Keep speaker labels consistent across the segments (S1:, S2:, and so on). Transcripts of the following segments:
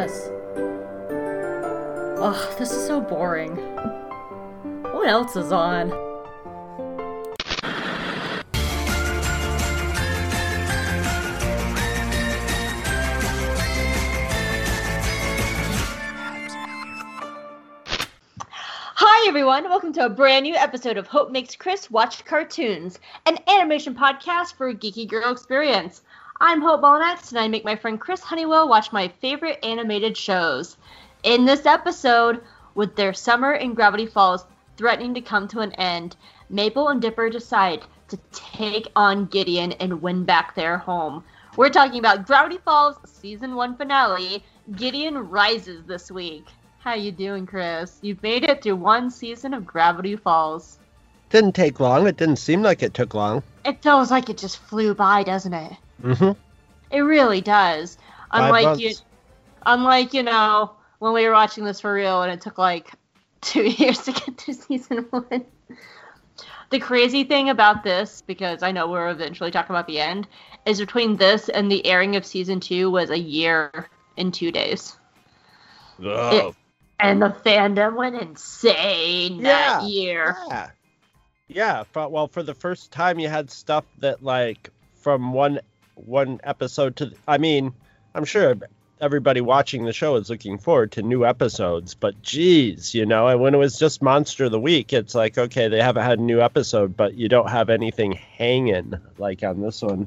S1: this? Ugh, this is so boring. What else is on?
S2: Hi, everyone. Welcome to a brand new episode of Hope Makes Chris Watch Cartoons, an animation podcast for a geeky girl experience. I'm Hope Molinax, and I make my friend Chris Honeywell watch my favorite animated shows. In this episode, with their summer in Gravity Falls threatening to come to an end, Mabel and Dipper decide to take on Gideon and win back their home. We're talking about Gravity Falls season one finale. Gideon rises this week. How you doing, Chris? You've made it through one season of Gravity Falls.
S3: Didn't take long. It didn't seem like it took long.
S2: It feels like it just flew by, doesn't it?
S3: Mm-hmm.
S2: It really does.
S3: Five
S2: Unlike you, unlike you know when we were watching this for real and it took like two years to get to season one. The crazy thing about this, because I know we're eventually talking about the end, is between this and the airing of season two was a year and two days,
S3: Oh.
S2: and the fandom went insane that
S3: Yeah.
S2: year.
S3: Yeah. Yeah. Well, for the first time, you had stuff that like from one one episode to. I mean, I'm sure everybody watching the show is looking forward to new episodes, but geez, you know, and when it was just Monster of the Week, it's like okay, they haven't had a new episode, but you don't have anything hanging like on this one.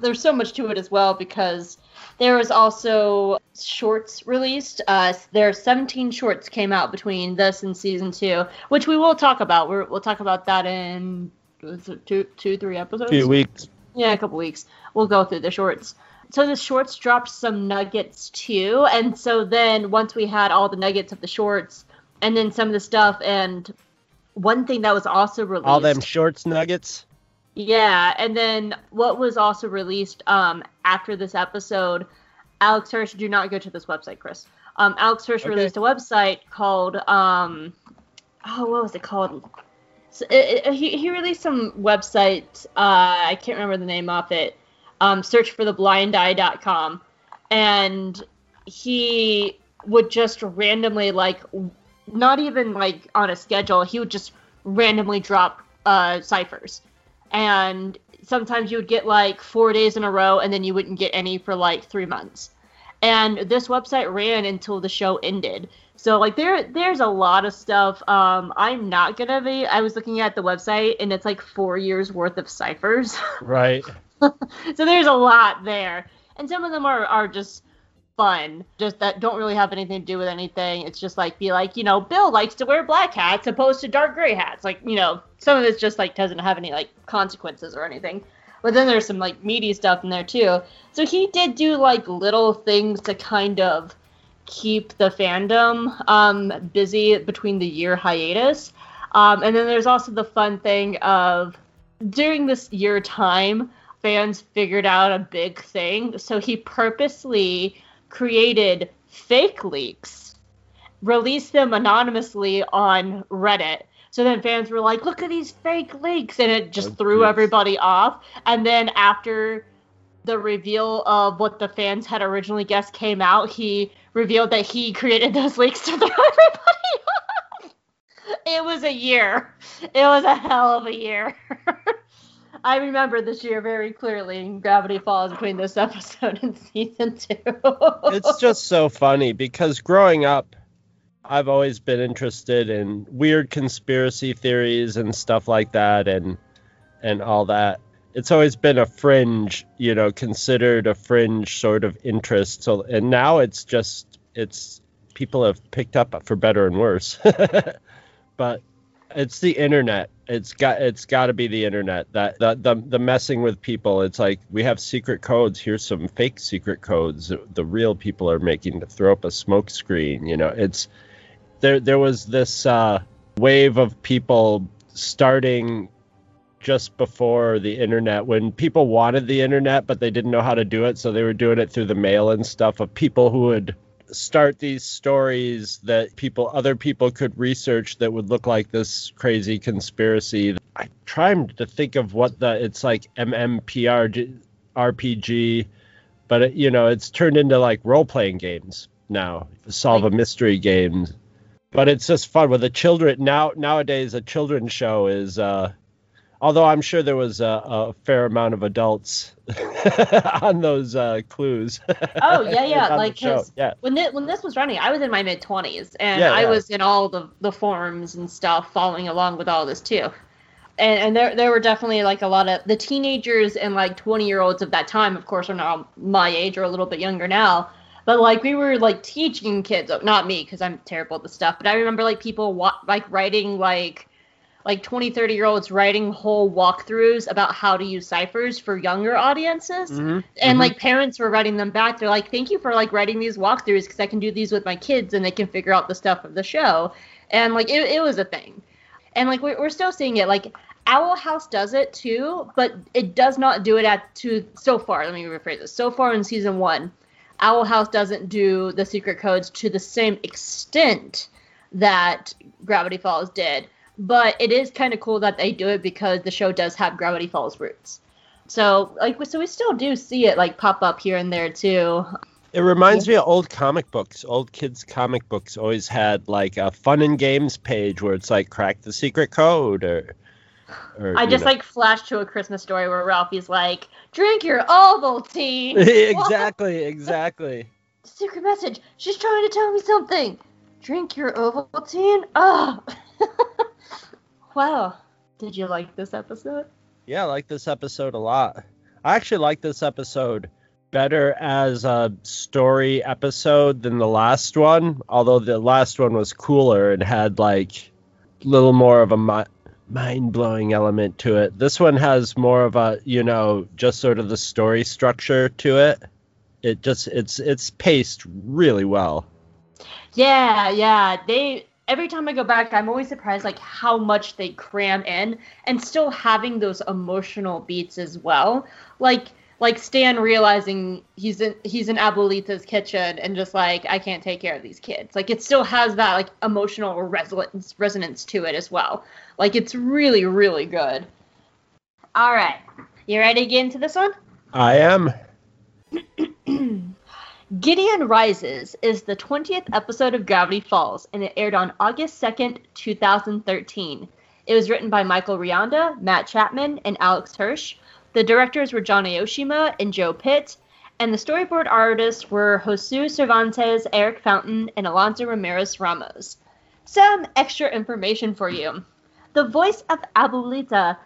S2: there's so much to it as well because there was also shorts released. Uh, there are 17 shorts came out between this and season two, which we will talk about. We're, we'll talk about that in two, two, three episodes.
S3: few weeks.
S2: Yeah, a couple weeks. We'll go through the shorts. So the shorts dropped some nuggets too, and so then once we had all the nuggets of the shorts, and then some of the stuff, and one thing that was also released.
S3: All them shorts nuggets.
S2: Yeah, and then what was also released um, after this episode, Alex Hirsch, do not go to this website, Chris. Um, Alex Hirsch
S3: Okay.
S2: released a website called, um, oh, what was it called? So it, it- he, he released some website, uh, I can't remember the name of it, um, searchfortheblindeye.com. And he would just randomly, like, not even like on a schedule, he would just randomly drop uh, ciphers. And sometimes you would get like four days in a row and then you wouldn't get any for like three months. And this website ran until the show ended so like there there's a lot of stuff um i'm not gonna be i was looking at the website and it's like four years worth of ciphers.
S3: Right.
S2: so there's a lot there. And some of them are are just fun just that don't really have anything to do with anything. It's just like be like you know bill likes to wear black hats opposed to dark gray hats. Like you know some of it's just like doesn't have any like consequences or anything. But then there's some like meaty stuff in there too. So he did do like little things to kind of keep the fandom um, busy between the year hiatus. Um, and then there's also the fun thing of during this year time fans figured out a big thing. So he purposely created fake leaks released them anonymously on reddit. So then fans were like look at these fake leaks and it just
S3: Oh,
S2: threw everybody off. And then after the reveal of what the fans had originally guessed came out he revealed that he created those leaks to throw everybody off. It was a year. It was a hell of a year. I remember this year very clearly Gravity Falls between this episode and season two.
S3: it's just so funny because growing up i've always been interested in weird conspiracy theories and stuff like that and and all that it's always been a fringe you know considered a fringe sort of interest. So and now it's just it's people have picked up for better and worse. But it's the internet. It's got it's got to be the internet. That the, the the messing with people it's like we have secret codes. Here's some fake secret codes the real people are making to throw up a smoke screen you know? It's there there was this uh wave of people starting just before the internet when people wanted the internet but they didn't know how to do it so they were doing it through the mail and stuff of people who would start these stories that people other people could research that would look like this crazy conspiracy i'm trying to think of what the it's like mmprg rpg but it, you know it's turned into like role-playing games now, solve a mystery game. But it's just fun with the children now. Nowadays, a children's show is. uh Although I'm sure there was a, a fair amount of adults on those uh, clues.
S2: Oh yeah, yeah. like
S3: yeah,
S2: when this, when this was running, I was in my mid twenties, and
S3: Yeah,
S2: I
S3: yeah.
S2: was in all the the forums and stuff, following along with all this too. And and there there were definitely like a lot of the teenagers and like twenty year olds of that time, of course, are now my age or a little bit younger now. But like we were like teaching kids, not me because I'm terrible at this stuff. But I remember like people wa- like writing like like 20 30 year olds writing whole walkthroughs about how to use ciphers for younger audiences.
S3: Mhm,
S2: and
S3: mhm.
S2: like parents were writing them back. They're like thank you for like writing these walkthroughs because i can do these with my kids and they can figure out the stuff of the show. And like it, it was a thing. And like we're, we're still seeing it. Like owl house does it too but it does not do it at to so far let me rephrase this. So far in season one owl house doesn't do the secret codes to the same extent that gravity falls did but it is kind of cool that they do it because the show does have gravity falls roots so like so we still do see it like pop up here and there too.
S3: It reminds me of old comic books. Old kids' comic books always had like a fun and games page where it's like crack the secret code or. or
S2: I just
S3: know.
S2: like flashed to a Christmas story where Ralphie's like, "Drink your Ovaltine."
S3: exactly, exactly.
S2: Secret message. She's trying to tell me something. Drink your Ovaltine. Oh. wow. Did you like this episode?
S3: Yeah, I like this episode a lot. I actually like this episode better as a story episode than the last one, although the last one was cooler and had like a little more of a mi- mind-blowing element to it. This one has more of a, you know, just sort of the story structure to it. It just it's it's paced really well.
S2: Yeah, yeah. They every time I go back, I'm always surprised like how much they cram in and still having those emotional beats as well. Like like Stan realizing he's in he's in Abuelita's kitchen and just like I can't take care of these kids. Like it still has that like emotional resonance resonance to it as well. Like it's really really good. All right. You ready to get into this one?
S3: I am.
S2: Gideon Rises is the 20th episode of Gravity Falls, and it aired on August 2nd, 2013. It was written by Michael Rianda, Matt Chapman, and Alex Hirsch. The directors were John Aoshima and Joe Pitt, and the storyboard artists were Josue Cervantes, Eric Fountain, and Alonso Ramirez Ramos. Some extra information for you. The voice of Abuelita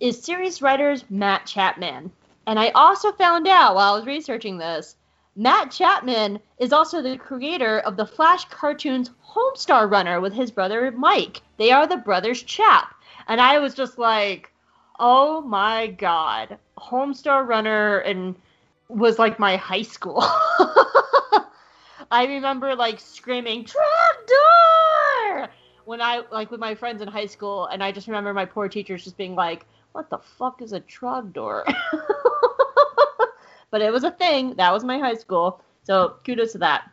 S2: is series writers Matt Chapman. And I also found out while I was researching this Matt Chapman is also the creator of the Flash cartoons Homestar Runner with his brother Mike. They are the brothers Chap. And I was just like, oh my god. Homestar Runner and was like my high school. I remember like screaming, Trogdor! When I like with my friends in high school, and I just remember my poor teachers just being like, What the fuck is a trogdor? but it was a thing. That was my high school. So kudos to that.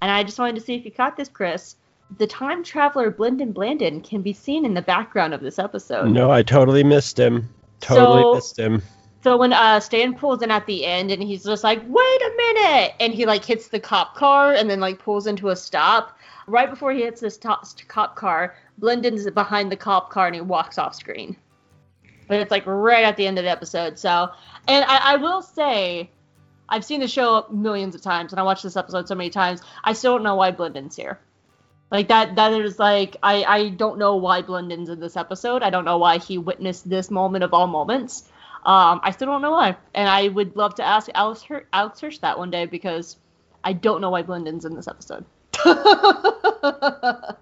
S2: And I just wanted to see if you caught this, Chris. The time traveler Blendin Blandin can be seen in the background of this episode.
S3: No, I totally missed him. Totally
S2: So-
S3: missed him.
S2: So when uh, Stan pulls in at the end and he's just like, wait a minute! And he like hits the cop car and then like pulls into a stop. Right before he hits this top cop car, Blendin's behind the cop car and he walks off screen. But it's like right at the end of the episode. So, and I, I will say, I've seen the show millions of times and I watched this episode so many times. I still don't know why Blendin's here. Like that, that is like I, I don't know why Blendin's in this episode. I don't know why he witnessed this moment of all moments. Um, I still don't know why, and I would love to ask Alex, Hir- Alex Hirsch that one day because I don't know why Blendin's in this episode.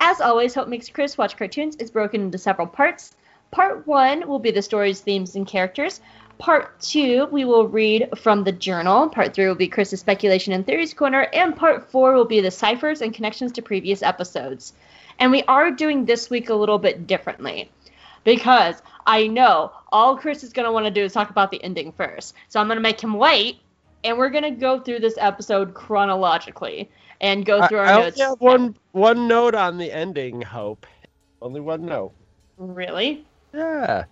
S2: As always, Hope Makes Chris Watch Cartoons is broken into several parts. Part one will be the stories, themes, and characters. Part two, we will read from the journal. Part three will be Chris's speculation and theories corner, and part four will be the ciphers and connections to previous episodes. And we are doing this week a little bit differently because I know all Chris is going to want to do is talk about the ending first. So I'm going to make him wait, and we're going to go through this episode chronologically and go
S3: I,
S2: through our
S3: I
S2: notes.
S3: have one one note on the ending. Hope. Only one note.
S2: Really?
S3: Yeah.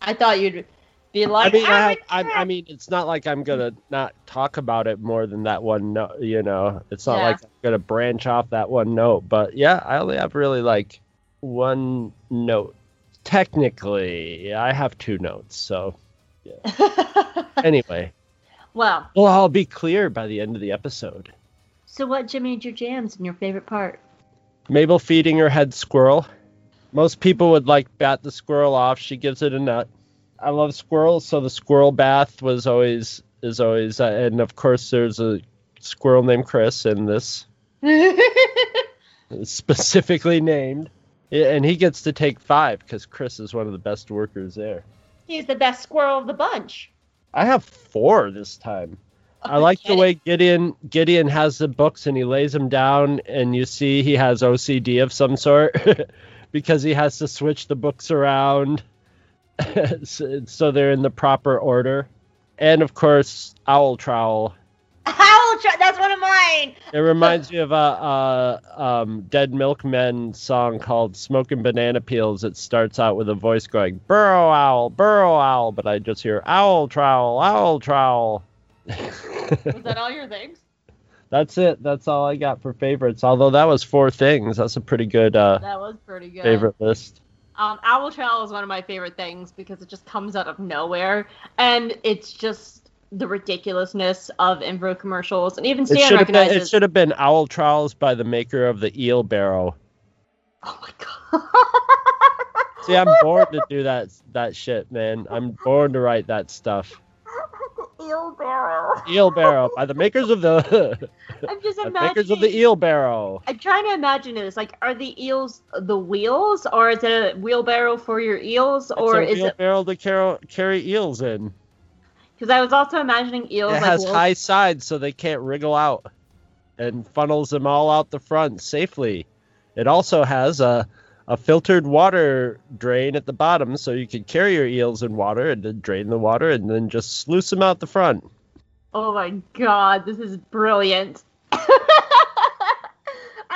S2: I thought you'd Be
S3: I
S2: like,
S3: mean, I, ah, have,
S2: "I'm
S3: I, I mean, it's not like I'm gonna not talk about it more than that one note. You know, it's not
S2: Yeah.
S3: like I'm gonna branch off that one note. But yeah, I only have really like one note. Technically, I have two notes. So anyway,
S2: well,
S3: well, I'll be clear by the end of the episode.
S2: so what Jim made your jams and your favorite part?
S3: Mabel feeding her head squirrel. Most people would like bat the squirrel off. She gives it a nut. I love squirrels, so the squirrel bath was always is always, uh, and of course there's a squirrel named Chris in this, specifically named, and he gets to take five because Chris is one of the best workers there.
S2: He's the best squirrel of the bunch.
S3: I have four this time. I
S2: Oh,
S3: like the way Gideon Gideon has the books and he lays them down and you see he has OCD of some sort because he has to switch the books around so so they're in the proper order. And of course, Owl Trowel.
S2: Owl Tr- that's one of mine.
S3: It reminds me of a, a um, Dead Milkmen song called "Smoking Banana Peels." It starts out with a voice going "Burrow Owl, Burrow Owl," but I just hear "Owl Trowel, Owl Trowel."
S2: Was that all your things?
S3: That's it. That's all I got for favorites. Although that was four things. That's a pretty good uh,
S2: That was pretty good.
S3: favorite list.
S2: Um, Owl Trowel is one of my favorite things because it just comes out of nowhere, and it's just the ridiculousness of Invro commercials, and even
S3: It
S2: Stan
S3: should have been. It should have been Owl Trials by the maker of the Eel Barrow.
S2: Oh my god!
S3: See, I'm born to do that that shit, man. I'm born to write that stuff.
S2: Eel barrel.
S3: Eel Barrow by the makers of the,
S2: I'm just
S3: the
S2: imagining.
S3: makers of the Eel Barrow.
S2: I'm trying to imagine this. Like, are the eels the wheels, or is it a wheelbarrow for your eels, or
S3: it's a
S2: is it?
S3: wheelbarrow to carry, carry eels in.
S2: Because I was also imagining eels
S3: It
S2: like
S3: has
S2: wolves-
S3: high sides so they can't wriggle out, and funnels them all out the front safely. It also has a a filtered water drain at the bottom, so you could carry your eels in water and then drain the water and then just sluice them out the front.
S2: Oh my god, this is brilliant. I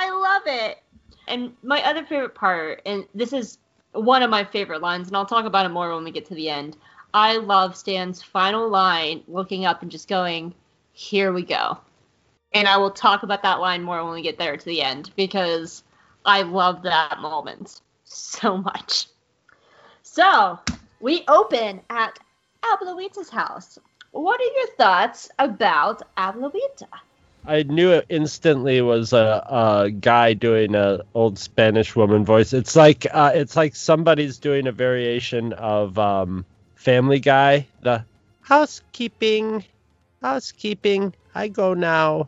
S2: love it. And my other favorite part, and this is one of my favorite lines, and I'll talk about it more when we get to the end. I love Stan's final line looking up and just going, Here we go. And I will talk about that line more when we get there to the end because I love that moment so much. So, we open at Abuelita's house. What are your thoughts about Abuelita?
S3: I knew it instantly was a, a guy doing a old Spanish woman voice. It's like uh, it's like somebody's doing a variation of um, Family Guy. The housekeeping, housekeeping. I go now.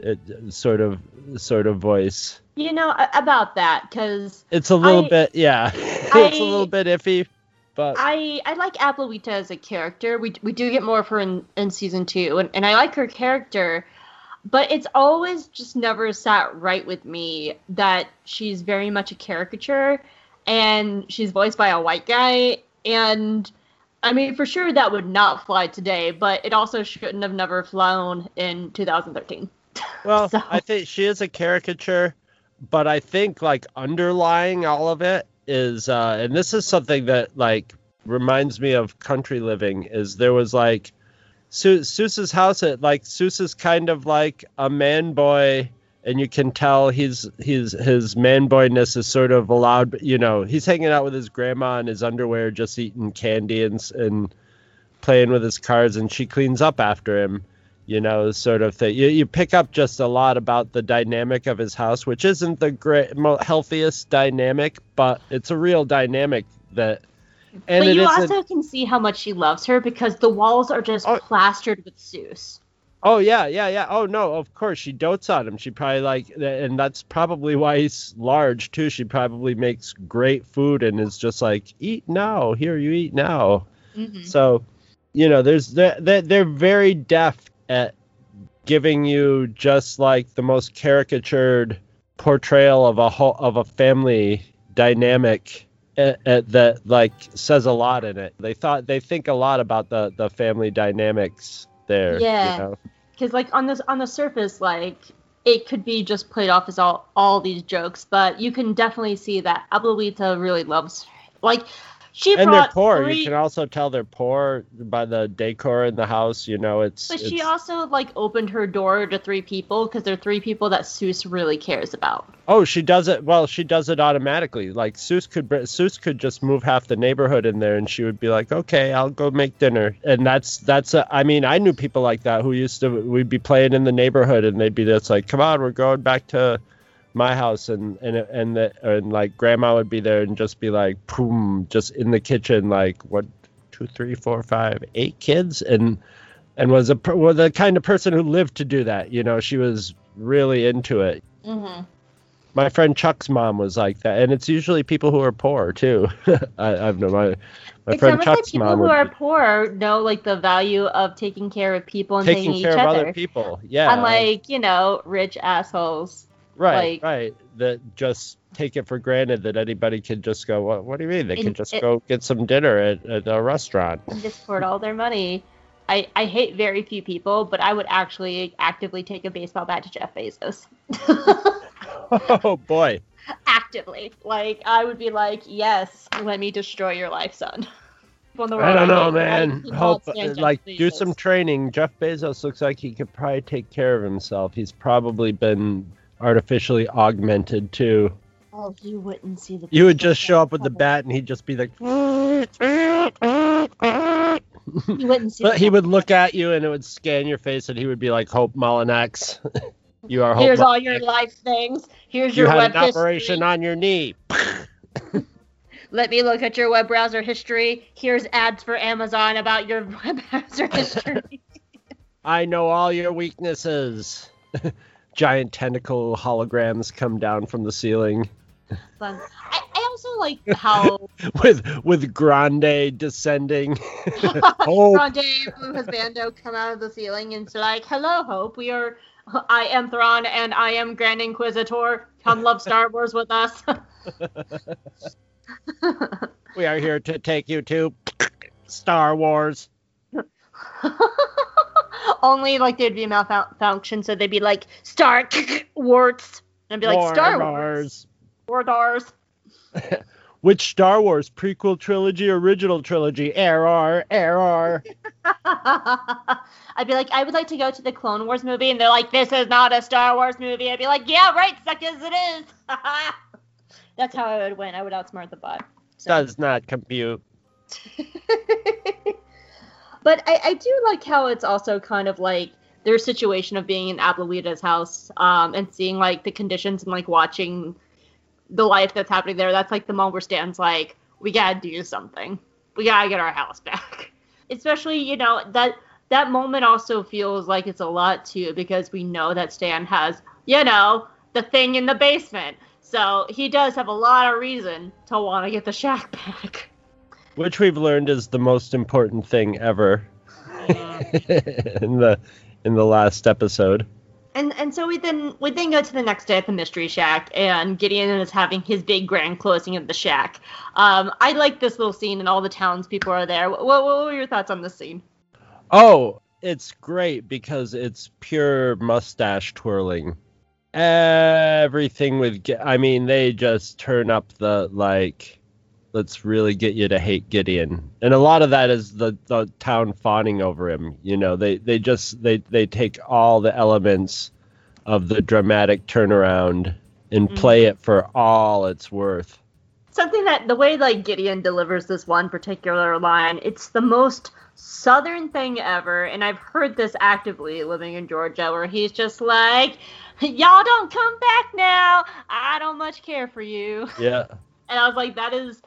S3: It, sort of sort of voice.
S2: You know about that because
S3: It's a little
S2: I-
S3: bit yeah. it's
S2: I-
S3: a little bit iffy, but
S2: I I like Abuelita as a character. We we do get more of her in, in season two, and, and I like her character, but it's always just never sat right with me that she's very much a caricature, and she's voiced by a white guy, and I mean for sure that would not fly today, but it also shouldn't have never flown in 2013.
S3: Well,
S2: So-
S3: I think she is a caricature, but I think like underlying all of it is, uh, and this is something that like reminds me of country living. Is there was like Soos's house. It like Soos is kind of like a man boy, and you can tell he's he's his man boyness is sort of allowed. You know, he's hanging out with his grandma in his underwear, just eating candy and and playing with his cards, and she cleans up after him you know, sort of thing. You, you pick up just a lot about the dynamic of his house, which isn't the great, healthiest dynamic, but it's a real dynamic that. And
S2: but you also can see how much she loves her because the walls are just
S3: Oh.
S2: plastered with Soos.
S3: Oh yeah, yeah, yeah. Oh no, of course she dotes on him. She probably like, and that's probably why he's large too. She probably makes great food and is just like, eat now. Here you eat now.
S2: Mm-hmm.
S3: So, you know, there's they're, they're they're very deft at giving you just like the most caricatured portrayal of a whole of a family dynamic uh, uh, that like says a lot in it. They thought they think a lot about the the family dynamics there. you
S2: Yeah.
S3: know?
S2: because like on this on the surface like it could be just played off as all all these jokes but you can definitely see that abuelita really loves like she
S3: and they're poor.
S2: three.
S3: You can also tell they're poor by the decor in the house. You know, it's.
S2: But she also like opened her door to three people because they're three people that Soos really cares about.
S3: Oh, she does it. Well, she does it automatically. Like Soos could, Soos could just move half the neighborhood in there, and she would be like, "Okay, I'll go make dinner." And that's that's. A, I mean, I knew people like that who used to. We'd be playing in the neighborhood, and they'd be just like, "Come on, we're going back to my house," and and and the, and like grandma would be there and just be like, "Boom!" Just in the kitchen, like what, two, three, four, five, eight kids, and and was a was the kind of person who lived to do that. You know, she was really into it
S2: Mm-hmm.
S3: my friend Chuck's mom was like that, and it's usually people who are poor too. I, I've known my my
S2: It
S3: friend
S2: sounds like
S3: Chuck's
S2: people who are
S3: be
S2: poor know like the value of taking care of people and
S3: taking
S2: taking
S3: care
S2: each
S3: of
S2: other.
S3: other people. Yeah,
S2: Unlike, you know, rich assholes.
S3: Right,
S2: like-
S3: right. That just take it for granted that anybody can just go. What, what do you mean? They can just
S2: it-
S3: go get some dinner at, at a restaurant.
S2: and just hoard all their money. I, I hate very few people, but I would actually actively take a baseball bat to Jeff Bezos.
S3: oh boy,
S2: actively. Like, I would be like, yes, let me destroy your life, son. On the
S3: I don't know,
S2: I-
S3: man. Hope like do some training. Jeff Bezos looks like he could probably take care of himself. He's probably been artificially augmented too.
S2: Oh, you wouldn't see the.
S3: You would just show up with the
S2: bat.
S3: and he'd just be like,
S2: You wouldn't see.
S3: but he would look at you and it would scan your face and he would be like, Hope Molinax. you are Hope
S2: Here's all your life things. Here's
S3: You
S2: your
S3: had
S2: web
S3: an operation
S2: history.
S3: on your knee.
S2: Let me look at your web browser history. Here's ads for Amazon about your web browser history.
S3: I know all your weaknesses. Giant tentacle holograms come down from the ceiling.
S2: I, I also like how
S3: with with Grande descending. Hope.
S2: Grande and his bando come out of the ceiling and it's like, "Hello, Hope. We are. I am Thrawn and I am Grand Inquisitor. Come love Star Wars with us."
S3: We are here to take you to Star Wars.
S2: Only like there'd be a malfunction, so they'd be like Star Warts, and I'd be like
S3: War
S2: Star Wars,
S3: War
S2: Wars.
S3: Which Star Wars prequel trilogy, original trilogy? Error, error.
S2: I'd be like, I would like to go to the Clone Wars movie, and they're like, this is not a Star Wars movie. I'd be like, yeah, right, suckers, it is. That's how I would win. I would outsmart the bot. So-
S3: Does not compute.
S2: But I, I do like how it's also kind of like their situation of being in Abuelita's house um, and seeing like the conditions and like watching the life that's happening there. That's like the moment where Stan's like, we gotta do something. We gotta get our house back. Especially, you know, that that moment also feels like it's a lot too because we know that Stan has, you know, the thing in the basement. So he does have a lot of reason to want to get the shack back.
S3: Which we've learned is the most important thing ever in the in the last episode.
S2: And and so we then we then go to the next day at the mystery shack, and Gideon is having his big grand closing of the shack. Um, I like this little scene, and all the townspeople are there. What, what were your thoughts on this scene?
S3: Oh, it's great because it's pure mustache twirling. Everything with, I mean, they just turn up the like. Let's really get you to hate Gideon, and a lot of that is the the town fawning over him. You know, they they just they they take all the elements of the dramatic turnaround and
S2: Mhm.
S3: play it for all it's worth.
S2: Something that the way like Gideon delivers this one particular line, it's the most southern thing ever, and I've heard this actively living in Georgia, where he's just like, "Y'all don't come back now. I don't much care for you."
S3: Yeah.
S2: and I was like, that is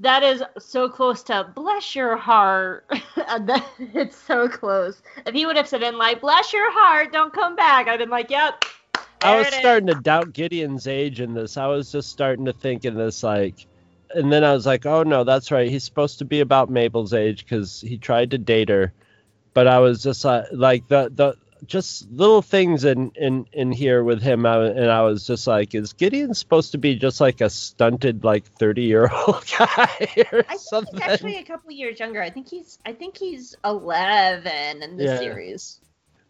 S2: that is so close to bless your heart. It's so close. If he would have said in like, bless your heart, don't come back, I'd been like, yep.
S3: I was
S2: it is."
S3: starting to doubt Gideon's age in this. I was just starting to think in this like, and then I was like, oh no, that's right. He's supposed to be about Mabel's age because he tried to date her. But I was just like, like the the just little things in in in here with him, I, and I was just like, is Gideon supposed to be just like a stunted like thirty year old guy or
S2: I think
S3: something?
S2: he's actually a couple years younger. I think he's I think he's eleven in the
S3: Yeah.
S2: series.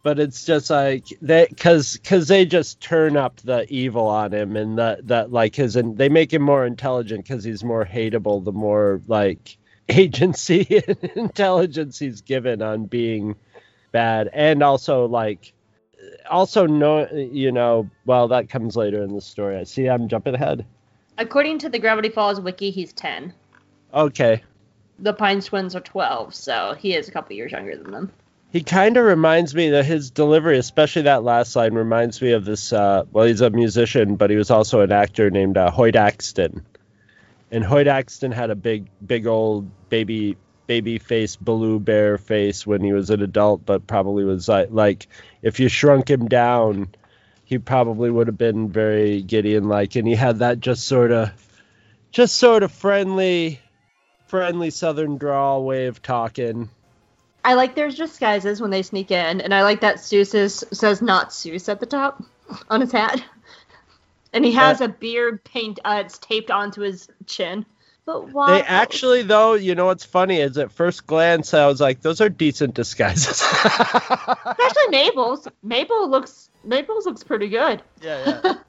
S3: but it's just like they because because they just turn up the evil on him and that that like his and they make him more intelligent because he's more hateable the more like agency and intelligence he's given on being bad and also like also no you know well that comes later in the story i see i'm jumping ahead
S2: According to the Gravity Falls wiki, he's 10.
S3: okay
S2: The pine twins are 12, so he is a couple years younger than them.
S3: He kind of reminds me that his delivery, especially that last line, reminds me of this. Uh, well, he's a musician, but he was also an actor named uh, Hoyt Axton. And Hoyt Axton had a big, big old baby, baby face, blue bear face when he was an adult, but probably was like, like if you shrunk him down, he probably would have been very Gideon like. And he had that just sort of, just sort of friendly, friendly Southern drawl way of talking.
S2: I like their disguises when they sneak in, and I like that Soos is, says not Soos at the top on his hat. And he has
S3: Uh,
S2: a beard paint, uh, it's taped onto his chin. But why?
S3: They actually, though, you know what's funny is at first glance I was like, those are decent disguises.
S2: Especially Mabel's. Mabel looks, Mabel's looks pretty good.
S3: yeah, yeah.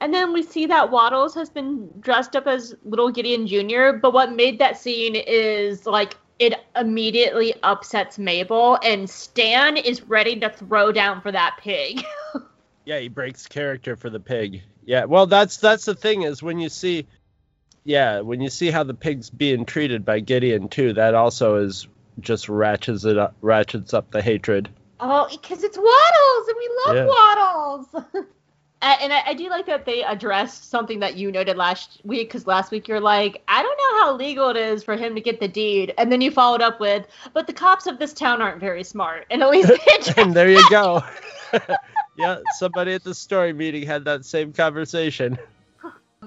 S2: And then we see that Waddles has been dressed up as little Gideon Jr., but what made that scene is like it immediately upsets Mabel, and Stan is ready to throw down for that pig.
S3: Yeah, he breaks character for the pig. Yeah, well, that's that's the thing is when you see, yeah, when you see how the pig's being treated by Gideon too, that also is just ratchets it up, ratchets up the hatred.
S2: oh, because it's Waddles, and we love
S3: Yeah.
S2: Waddles. And I, I do like that they addressed something that you noted last week, because last week you're like, I don't know how legal it is for him to get the deed. And then you followed up with, but the cops of this town aren't very smart. And at least they
S3: and there you go. yeah, somebody at the story meeting had that same conversation.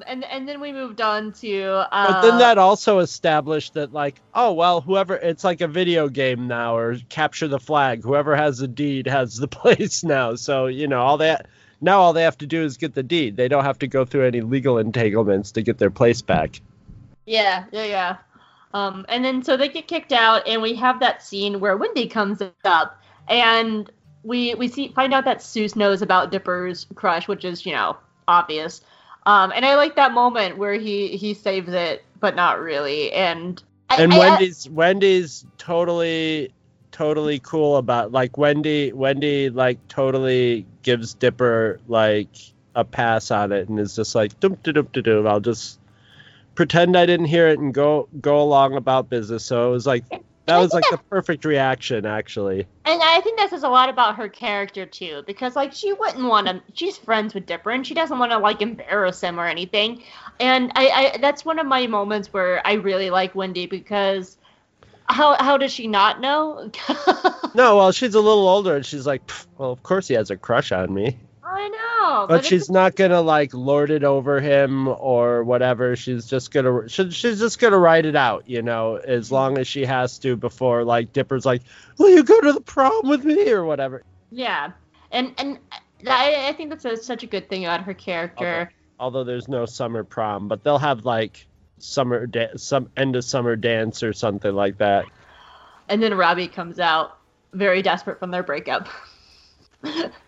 S2: And and then we moved on to. Uh,
S3: But then that also established that, like, oh well, whoever it's like a video game now, or capture the flag. Whoever has the deed has the place now. So you know, all that now all they have to do is get the deed. They don't have to go through any legal entanglements to get their place back.
S2: Yeah, yeah, yeah. Um, and then so they get kicked out, and we have that scene where Wendy comes up, and we we see find out that Soos knows about Dipper's crush, which is you know obvious. Um, and I like that moment where he he saves it, but not really. And I,
S3: And
S2: I- I-
S3: Wendy's Wendy's totally totally cool about like Wendy Wendy like totally gives Dipper like a pass on it and is just like dum dum dum dum dum. I'll just pretend I didn't hear it and go go along about business. So it was like that was like the perfect reaction actually.
S2: And I think that says a lot about her character too, because like she wouldn't want to. She's friends with Dipper, and she doesn't want to like embarrass him or anything. And I, I, that's one of my moments where I really like Wendy because how how does she not know?
S3: No, well she's a little older and she's like, well of course he has a crush on me.
S2: I know,
S3: but
S2: it's-
S3: she's not gonna like lord it over him or whatever. She's just gonna she, she's just gonna write it out, you know, as mm-hmm. long as she has to before like Dipper's like, will you go to the prom with me or whatever.
S2: yeah, and and I, I think that's a, such a good thing about her character.
S3: Although there's no summer prom, but they'll have like summer da- some end of summer dance or something like that.
S2: And then Robbie comes out very desperate from their breakup.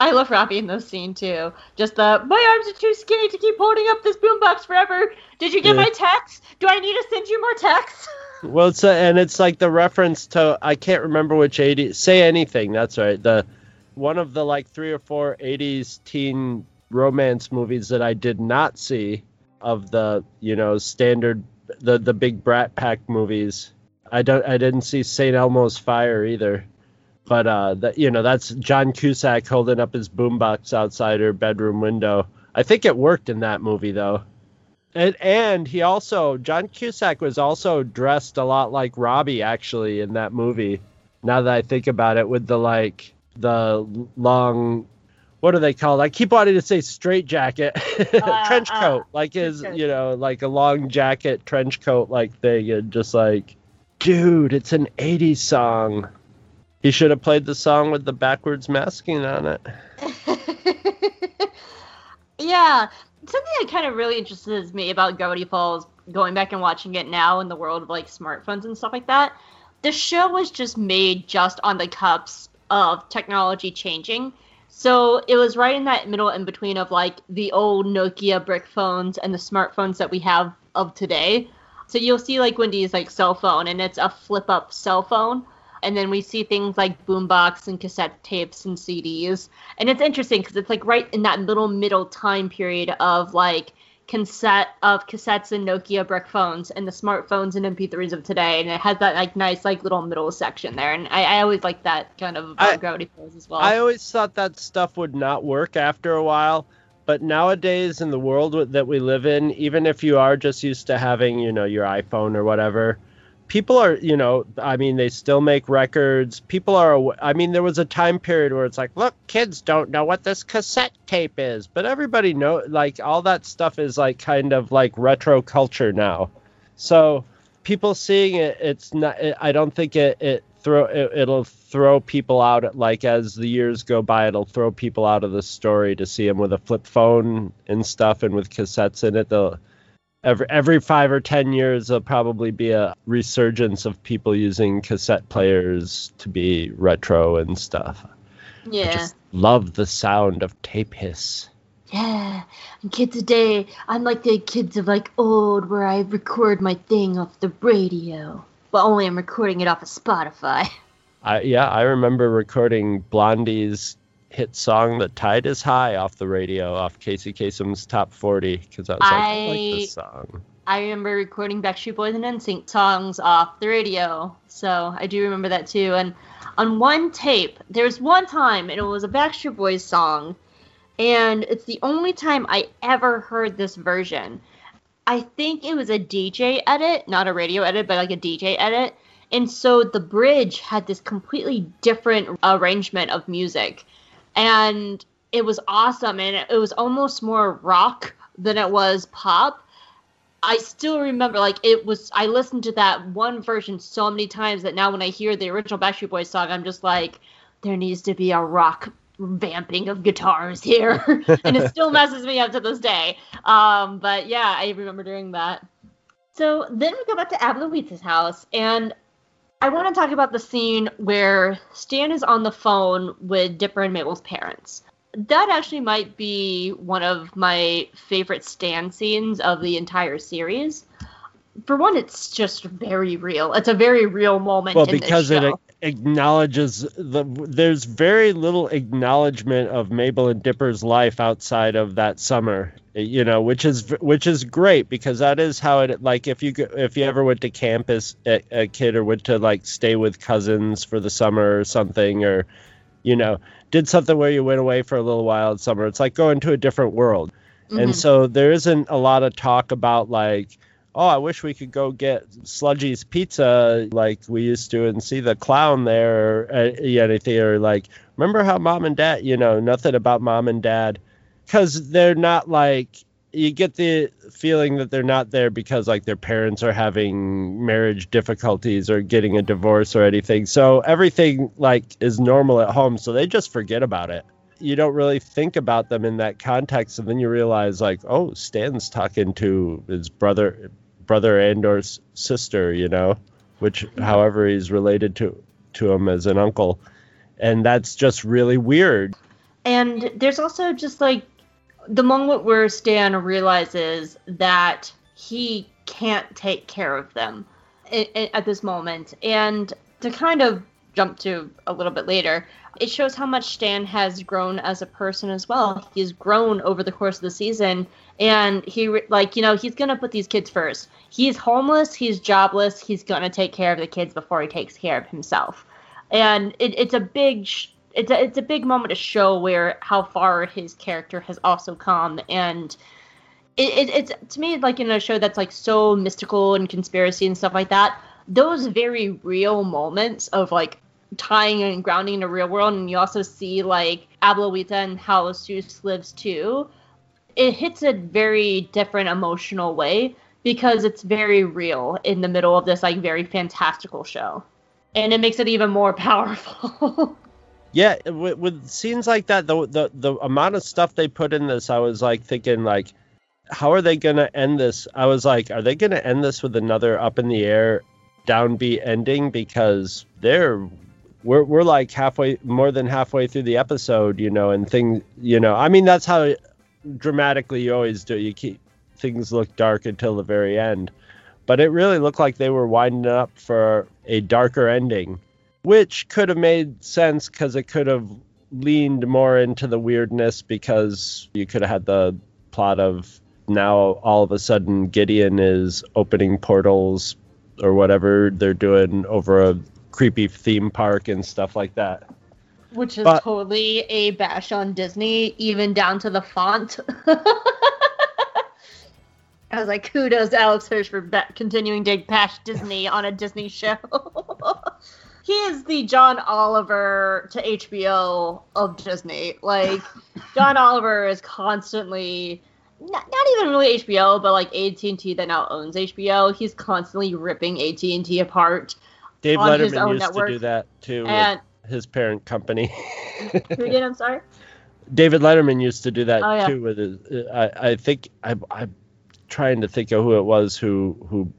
S2: I love Robbie in this scene too. Just the my arms are too skinny to keep holding up this boombox forever. Did you get
S3: Yeah.
S2: my text? Do I need to send you more texts?
S3: Well, it's a, and it's like the reference to I can't remember which 80 say anything. That's right. The one of the like three or four 80s teen romance movies that I did not see of the you know standard the the big Brat Pack movies. I don't I didn't see St. Elmo's Fire either. But uh, that you know that's John Cusack holding up his boombox outside her bedroom window. I think it worked in that movie though. And and he also John Cusack was also dressed a lot like Robbie actually in that movie. Now that I think about it, with the like the long, what are they called? I keep wanting to say straight jacket, trench
S2: uh,
S3: coat, like his you know like a long jacket trench coat like thing, and just like, dude, it's an '80s song. He should have played the song with the backwards masking on it.
S2: yeah. Something that kind of really interests me about Gravity Falls, going back and watching it now in the world of like smartphones and stuff like that, the show was just made just on the cups of technology changing. So it was right in that middle in between of like the old Nokia brick phones and the smartphones that we have of today. So you'll see like Wendy's like cell phone and it's a flip up cell phone. And then we see things like boombox and cassette tapes and CDs. And it's interesting because it's like right in that little middle time period of like cassette of cassettes and Nokia brick phones and the smartphones and MP3s of today, and it has that like nice like little middle section there, and I, I always like that kind of
S3: I-
S2: gravity pose as well.
S3: I always thought that stuff would not work after a while, but nowadays in the world that we live in, even if you are just used to having, you know, your iPhone or whatever, people are, you know, I mean, they still make records. People are, I mean, there was a time period where it's like, look, kids don't know what this cassette tape is, but everybody know, like, all that stuff is like kind of like retro culture now. So people seeing it, it's not, it, I don't think it, it throw, it, it'll throw people out like as the years go by it'll throw people out of the story to see them with a flip phone and stuff and with cassettes in it they'll every every five or ten years there'll probably be a resurgence of people using cassette players to be retro and stuff i
S2: yeah.
S3: just love the sound of tape hiss
S2: Yeah, and kids today, I'm like the kids of like old, where I record my thing off the radio, but only I'm recording it off of Spotify.
S3: I, yeah i remember recording blondie's hit song the tide is high off the radio off casey kasem's top 40 because i was like i like this song
S2: I remember recording Backstreet Boys and NSYNC songs off the radio, so I do remember that too. And on one tape, there was one time, and it was a Backstreet Boys song, and it's the only time I ever heard this version. I think it was a DJ edit, not a radio edit, but like a DJ edit. And so the bridge had this completely different arrangement of music. And it was awesome. And it was almost more rock than it was pop. I still remember, like, it was, I listened to that one version so many times that now when I hear the original Backstreet Boys song, I'm just like, there needs to be a rock vamping of guitars here. and it still messes me up to this day. Um, but yeah, I remember doing that. So then we go back to Abuelita's house, and I want to talk about the scene where Stan is on the phone with Dipper and Mabel's parents. That actually might be one of my favorite Stan scenes of the entire series. For one, it's just very real. It's a very real moment.
S3: well because it acknowledges the there's very little acknowledgement of Mabel and Dipper's life outside of that summer you know which is which is great because that is how it like if you if you ever went to campus a, a kid or went to like stay with cousins for the summer or something or you know did something where you went away for a little while in summer it's like going to a different world
S2: Mhm.
S3: and so there isn't a lot of talk about like oh i wish we could go get sludgy's pizza like we used to and see the clown there or anything or like remember how mom and dad you know nothing about mom and dad? Because they're not like you get the feeling that they're not there because like their parents are having marriage difficulties or getting a divorce or anything. So everything like is normal at home so they just forget about it. You don't really think about them in that context and then you realize like oh stan's talking to his brother brother and or s- sister you know which mm-hmm. however he's related to to him as an uncle and that's just really weird
S2: And there's also just like the moment where Stan realizes that he can't take care of them at this moment. And to kind of jump to a little bit later, it shows how much Stan has grown as a person as well. He's grown over the course of the season, and he like you know he's gonna put these kids first. He's homeless, he's jobless, he's gonna take care of the kids before he takes care of himself and it, it's a big it's a, it's a big moment to show where how far his character has also come and it, it, it's to me like in a show that's like so mystical and conspiracy and stuff like that those very real moments of like tying and grounding in the real world and you also see like Abuelita and how Soos lives too it hits a very different emotional way because it's very real in the middle of this like very fantastical show and it makes it even more powerful.
S3: Yeah, with, with scenes like that, the, the the amount of stuff they put in this, I was like thinking like, how are they gonna end this? I was like, are they gonna end this with another up in the air, downbeat ending? Because they're we're we're like halfway, more than halfway through the episode, you know, and things, you know, I mean that's how dramatically you always do. You keep things look dark until the very end, but it really looked like they were winding up for a darker ending, which could have made sense because it could have leaned more into the weirdness because you could have had the plot of now all of a sudden Gideon is opening portals or whatever they're doing over a creepy theme park and stuff like that.
S2: Which is
S3: But-
S2: totally a bash on Disney, even down to the font. I was like, kudos to Alex Hirsch for ba- continuing to bash Disney on a Disney show. he is the John Oliver to HBO of Disney. Like, John Oliver is constantly, not, not even really HBO, but like AT&T that now owns HBO. He's constantly ripping AT&T apart.
S3: Dave Letterman
S2: own
S3: used
S2: network.
S3: to do that too
S2: And
S3: his parent company.
S2: did? I'm sorry.
S3: David Letterman used to do that
S2: Oh, yeah.
S3: too with his. Uh, I, I think I, I'm trying to think of who it was who who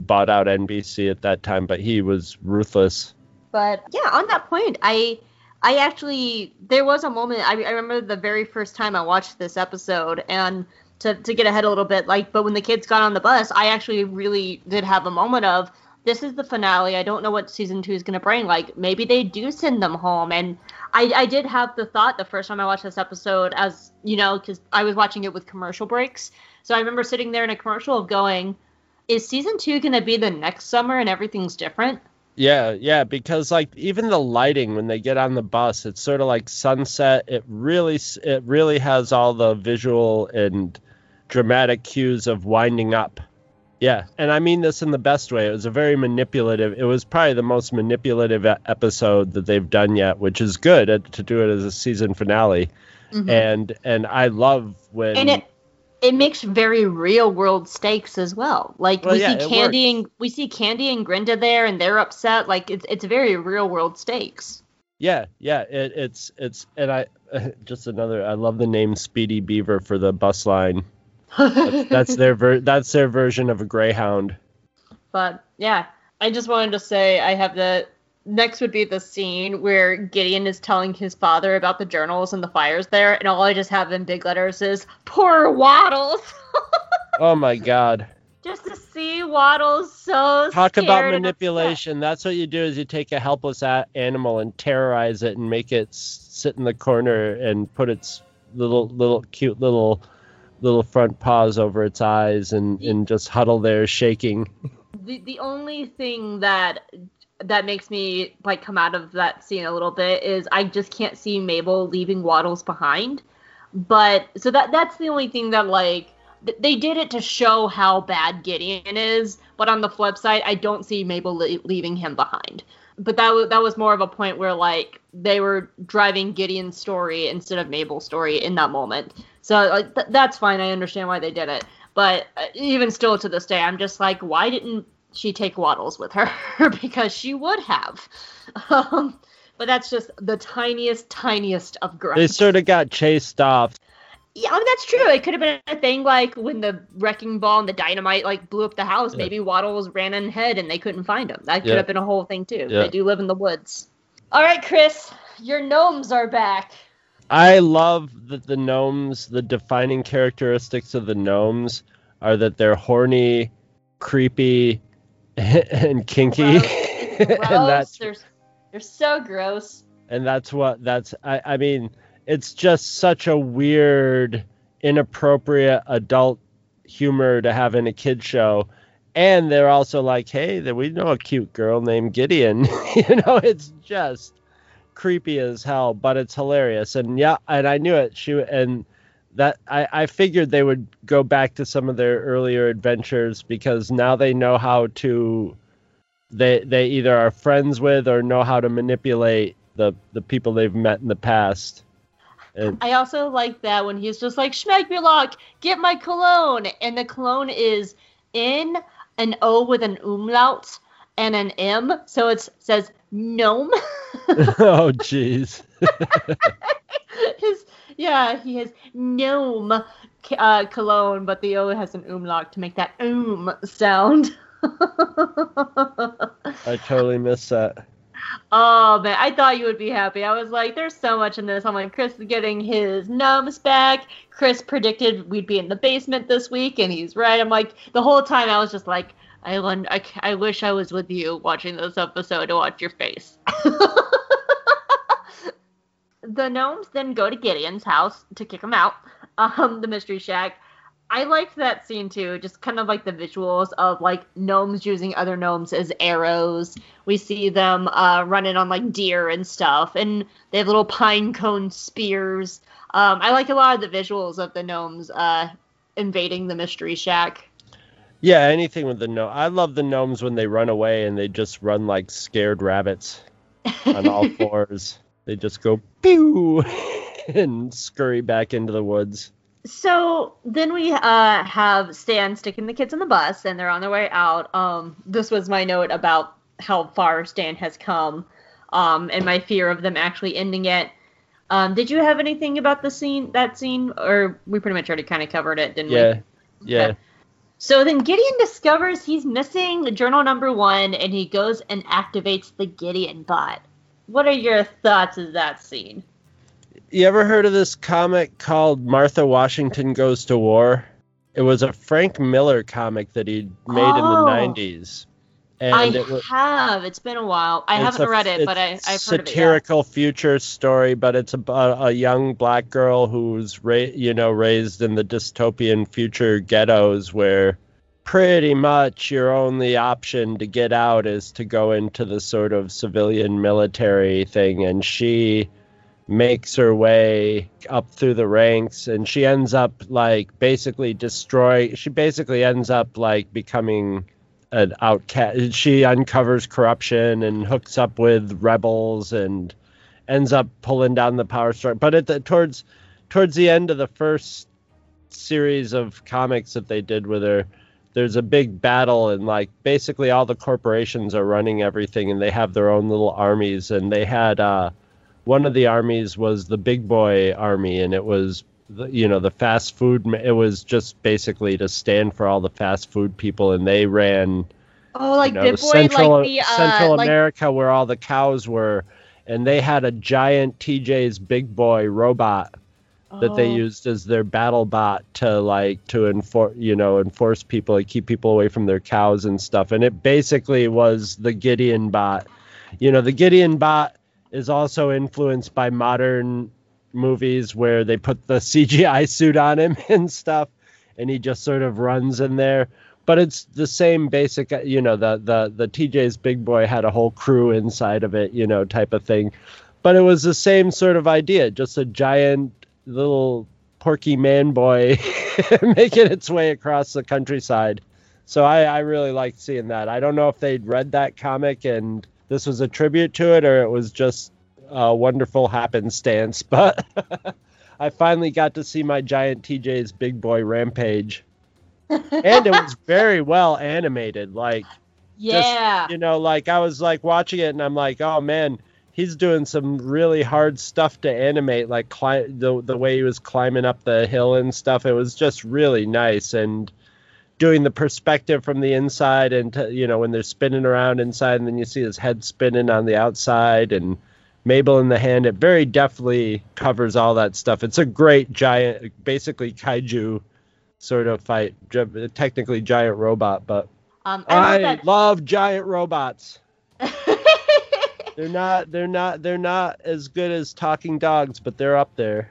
S3: bought out NBC at that time, but he was ruthless.
S2: But yeah, on that point, I I actually there was a moment I, I remember the very first time I watched this episode and to, to get ahead a little bit, like but when the kids got on the bus, I actually really did have a moment of this is the finale. I don't know what season two is gonna bring. Like maybe they do send them home and I, I did have the thought the first time I watched this episode as you know because I was watching it with commercial breaks. So I remember sitting there in a commercial of going, is season two gonna be the next summer and everything's different?
S3: Yeah, yeah, because like even the lighting when they get on the bus, it's sort of like sunset. It really it really has all the visual and dramatic cues of winding up. Yeah, and I mean this in the best way. It was a very manipulative. It was probably the most manipulative episode that they've done yet, which is good to do it as a season finale. Mm-hmm. And and I love when
S2: and it it makes very real world stakes as well. Like
S3: Well,
S2: we
S3: yeah,
S2: see Candy and we see Candy and Grenda there, and they're upset. Like it's it's very real world stakes.
S3: Yeah, yeah, it, it's it's and I just another. I love the name Speedy Beaver for the bus line. That's, that's their ver- that's their version of a greyhound.
S2: but yeah, I just wanted to say I have the next would be the scene where Gideon is telling his father about the journals and the fires there, and all I just have in big letters is poor Waddles.
S3: Oh my god!
S2: just to see Waddles so
S3: Talk about manipulation. That's what you do: is you take a helpless animal and terrorize it and make it sit in the corner and put its little little cute little little front paws over its eyes and and just huddle there shaking.
S2: the the only thing that that makes me like come out of that scene a little bit is I just can't see Mabel leaving Waddles behind. But so that that's the only thing that like th- they did it to show how bad Gideon is, but on the flip side, I don't see Mabel le- leaving him behind. But that was that was more of a point where like they were driving Gideon's story instead of Mabel's story in that moment. So like th- that's fine. I understand why they did it. But uh, even still to this day, I'm just like, why didn't she take Waddles with her? because she would have. Um, but that's just the tiniest, tiniest of gripes.
S3: They sort of got chased off.
S2: Yeah, I mean, that's true. It could have been a thing like when the wrecking ball and the dynamite like blew up the house.
S3: Yeah.
S2: Maybe Waddles ran ahead and they couldn't find him. That could
S3: Yeah.
S2: have been a whole thing too.
S3: Yeah.
S2: They do live in the woods. All right, Chris, your gnomes are back.
S3: I love that the gnomes, the defining characteristics of the gnomes are that they're horny, creepy, and kinky.
S2: Gross.
S3: and that's
S2: they're, they're so gross.
S3: and that's what that's I, I mean, it's just such a weird, inappropriate adult humor to have in a kid show. And they're also like, hey, that we know a cute girl named Gideon. you know, it's just creepy as hell, but it's hilarious. And yeah, and I knew it. She and that I, I figured they would go back to some of their earlier adventures because now they know how to they they either are friends with or know how to manipulate the the people they've met in the past. And
S2: I also like that when he's just like, Shmebulock, get my cologne. And the cologne is in an O with an umlaut and an M. So it says gnome.
S3: oh jeez.
S2: His, yeah, he has gnome uh, cologne, but the O has an umlaut to make that um sound.
S3: I totally missed that.
S2: Oh man, I thought you would be happy. I was like, there's so much in this. I'm like, Chris is getting his gnomes back. Chris predicted we'd be in the basement this week, and he's right. I'm like, the whole time I was just like, I, I, I wish I was with you watching this episode to watch your face. the gnomes then go to Gideon's house to kick him out, um, the mystery shack. I liked that scene too, just kind of like the visuals of like gnomes using other gnomes as arrows. We see them uh, running on like deer and stuff, and they have little pine cone spears. Um, I like a lot of the visuals of the gnomes uh, invading the mystery shack.
S3: Yeah, anything with the gnome. I love the gnomes when they run away and they just run like scared rabbits on all fours. They just go pew and scurry back into the woods.
S2: So then we uh, have Stan sticking the kids in the bus, and they're on their way out. Um, this was my note about how far Stan has come, um, and my fear of them actually ending it. Um, did you have anything about the scene, that scene, or we pretty much already kind of covered it, didn't
S3: Yeah,
S2: we?
S3: yeah.
S2: Okay. So then Gideon discovers he's missing journal number one, and he goes and activates the Gideon bot. What are your thoughts of that scene?
S3: You ever heard of this comic called Martha Washington Goes to War? It was a Frank Miller comic that he made
S2: Oh.
S3: in the 90s. And
S2: I
S3: it was
S2: have. It's been a while. I haven't
S3: a-
S2: read it, but I I've heard of it. Yeah.
S3: satirical future story, but it's about a young black girl who's ra- you know raised in the dystopian future ghettos where pretty much your only option to get out is to go into the sort of civilian military thing and she makes her way up through the ranks and she ends up like basically destroy she basically ends up like becoming an outcast she uncovers corruption and hooks up with rebels and ends up pulling down the power structure. But at the towards towards the end of the first series of comics that they did with her there's a big battle and like basically all the corporations are running everything and they have their own little armies. And they had uh one of the armies was the big boy army and it was the, you know the fast food it was just basically to stand for all the fast food people and they ran
S2: Oh, like
S3: you know, Central,
S2: like the uh,
S3: Central
S2: like
S3: America where all the cows were and they had a giant TJ's big boy robot that they
S2: Oh.
S3: used as their battle bot to like to enforce you know enforce people and keep people away from their cows and stuff and it basically was the gideon bot you know the gideon bot is also influenced by modern movies where they put the cgi suit on him and stuff and he just sort of runs in there but it's the same basic uh, you know the the the tj's big boy had a whole crew inside of it you know type of thing but it was the same sort of idea just a giant little porky man boy making its way across the countryside. So I, I really liked seeing that. I don't know if they'd read that comic and this was a tribute to it or it was just a wonderful happenstance, but I finally got to see my giant TJ's big boy rampage. and it was very well animated. Like
S2: yeah.
S3: you know, like I was like watching it and I'm like, oh man, he's doing some really hard stuff to animate, like cli- the the way he was climbing up the hill and stuff. It was just really nice and doing the perspective from the inside and to, you know when they're spinning around inside and then you see his head spinning on the outside and Mabel in the hand. It very definitely covers all that stuff. It's a great giant, basically kaiju sort of fight. Technically giant robot, but
S2: um,
S3: I
S2: I love
S3: love giant robots. They're not they're not they're not as good as talking dogs, but they're up there.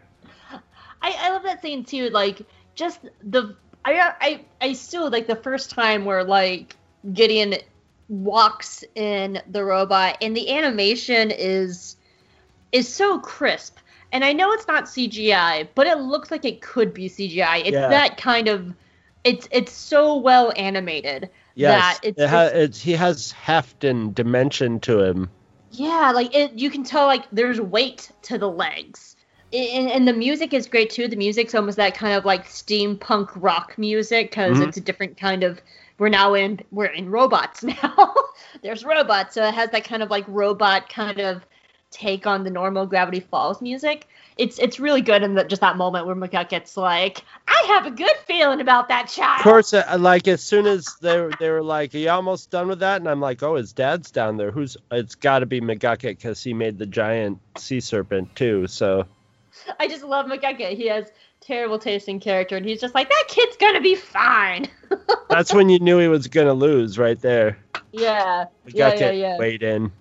S2: I, I love that scene too. Like just the I I I still like the first time where like Gideon walks in the robot and the animation is is so crisp. And I know it's not CGI, but it looks like it could be CGI. It's
S3: Yeah.
S2: that kind of it's it's so well animated
S3: Yes,
S2: that it's,
S3: it ha-
S2: it's-
S3: he has heft and dimension to him.
S2: Yeah, like it, you can tell like there's weight to the legs. And, and the music is great too. The music's almost that kind of like steampunk rock music because
S3: Mhm.
S2: it's a different kind of. We're now in we're in robots now. there's robots, so it has that kind of like robot kind of take on the normal Gravity Falls music. It's it's really good in the, just that moment where McGucket's like, I have a good feeling about that child.
S3: Of course, uh, like as soon as they were, they were like, "Are you almost done with that?" and I'm like, "Oh, his dad's down there. Who's? It's got to be McGucket because he made the giant sea serpent too." So
S2: I just love McGucket. He has terrible taste in character, and he's just like, that kid's gonna be fine.
S3: that's when you knew he was gonna lose, right there.
S2: yeah,
S3: McGucket
S2: yeah, yeah, yeah.
S3: weighed in.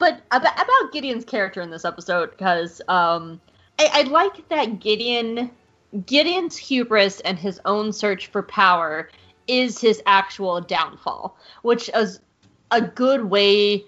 S2: But about, about Gideon's character in this episode, because um, I, I like that Gideon, Gideon's hubris and his own search for power is his actual downfall, which is a good way.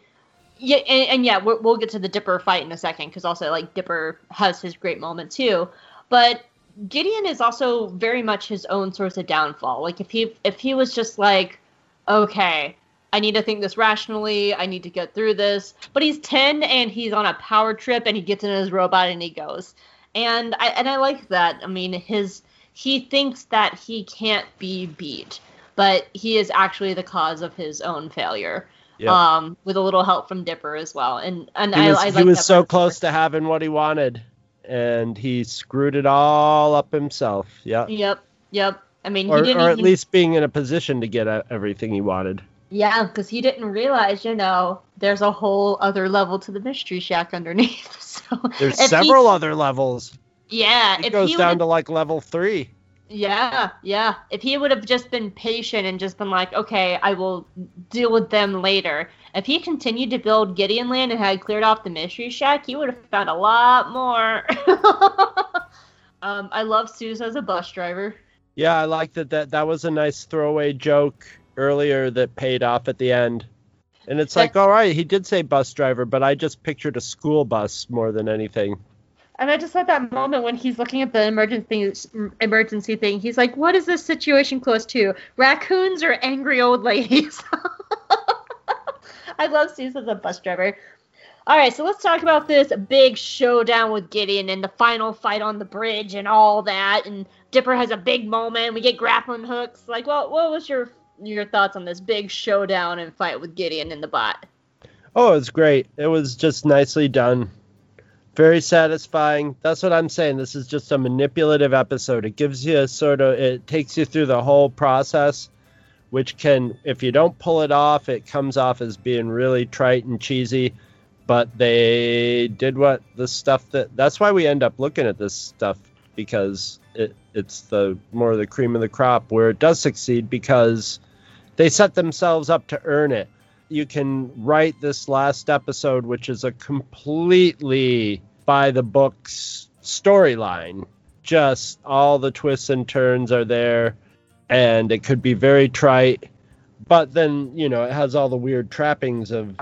S2: Yeah, and, and yeah, we'll, we'll get to the Dipper fight in a second, because also like Dipper has his great moment too. But Gideon is also very much his own source of downfall. Like if he if he was just like, okay, I need to think this rationally. I need to get through this. But he's 10 and he's on a power trip and he gets in his robot and he goes. And I and I like that. I mean, his he thinks that he can't be beat, but he is actually the cause of his own failure.
S3: Yeah.
S2: Um, with a little help from Dipper as well. And and
S3: He
S2: I,
S3: was,
S2: I
S3: he
S2: like
S3: was so close to having what he wanted, and he screwed it all up himself. Yeah.
S2: Yep, yep. I mean,
S3: Or,
S2: he didn't
S3: or at
S2: even
S3: least being in a position to get everything he wanted.
S2: Yeah, because he didn't realize, you know, there's a whole other level to the mystery shack underneath. So
S3: There's
S2: if he-
S3: several other levels.
S2: yeah,
S3: It
S2: if
S3: goes down to like level three.
S2: yeah, yeah. If he would have just been patient and just been like, okay, I will deal with them later. If he continued to build Gideon Land and had cleared off the mystery shack, he would have found a lot more. um, I love Soos as a bus driver.
S3: Yeah, I like that. That that was a nice throwaway joke earlier that paid off at the end. And it's like, all right, he did say bus driver, but I just pictured a school bus more than anything.
S2: And I just had that moment when he's looking at the emergency emergency thing. He's like, "What is this situation close to? Raccoons or angry old ladies?" I love Steve as a bus driver. All right, so let's talk about this big showdown with Gideon and the final fight on the bridge and all that. And Dipper has a big moment. We get grappling hooks. Like, well, what was your your thoughts on this big showdown and fight with Gideon and the bot?
S3: Oh, it was great. It was just nicely done. Very satisfying. That's what I'm saying. This is just a manipulative episode. It gives you a sort of, it takes you through the whole process, which can, if you don't pull it off, it comes off as being really trite and cheesy. But they did what the stuff that, that's why we end up looking at this stuff because it, it's the more the cream of the crop where it does succeed because they set themselves up to earn it you can write this last episode, which is a completely by the books storyline. Just all the twists and turns are there, and it could be very trite, but then, you know, it has all the weird trappings of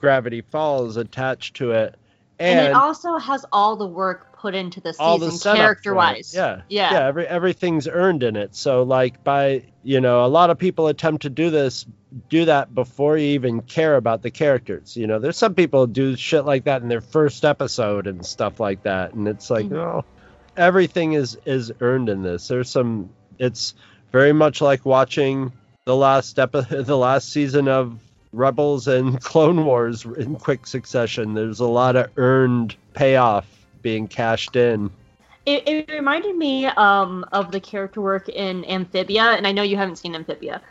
S3: Gravity Falls attached to it.
S2: And,
S3: And,
S2: it also has all the work put into the season character wise.
S3: Yeah,
S2: Yeah.
S3: yeah. Every everything's earned in it. So like by you know, a lot of people attempt to do this, do that before you even care about the characters. You know, there's some people who do shit like that in their first episode and stuff like that, and it's like,
S2: Mhm.
S3: no, everything is is earned in this. There's some. It's very much like watching the last epi- the last season of Rebels and Clone Wars in quick succession. There's a lot of earned payoff being cashed in.
S2: It, it reminded me um, of the character work in Amphibia, and I know you haven't seen Amphibia,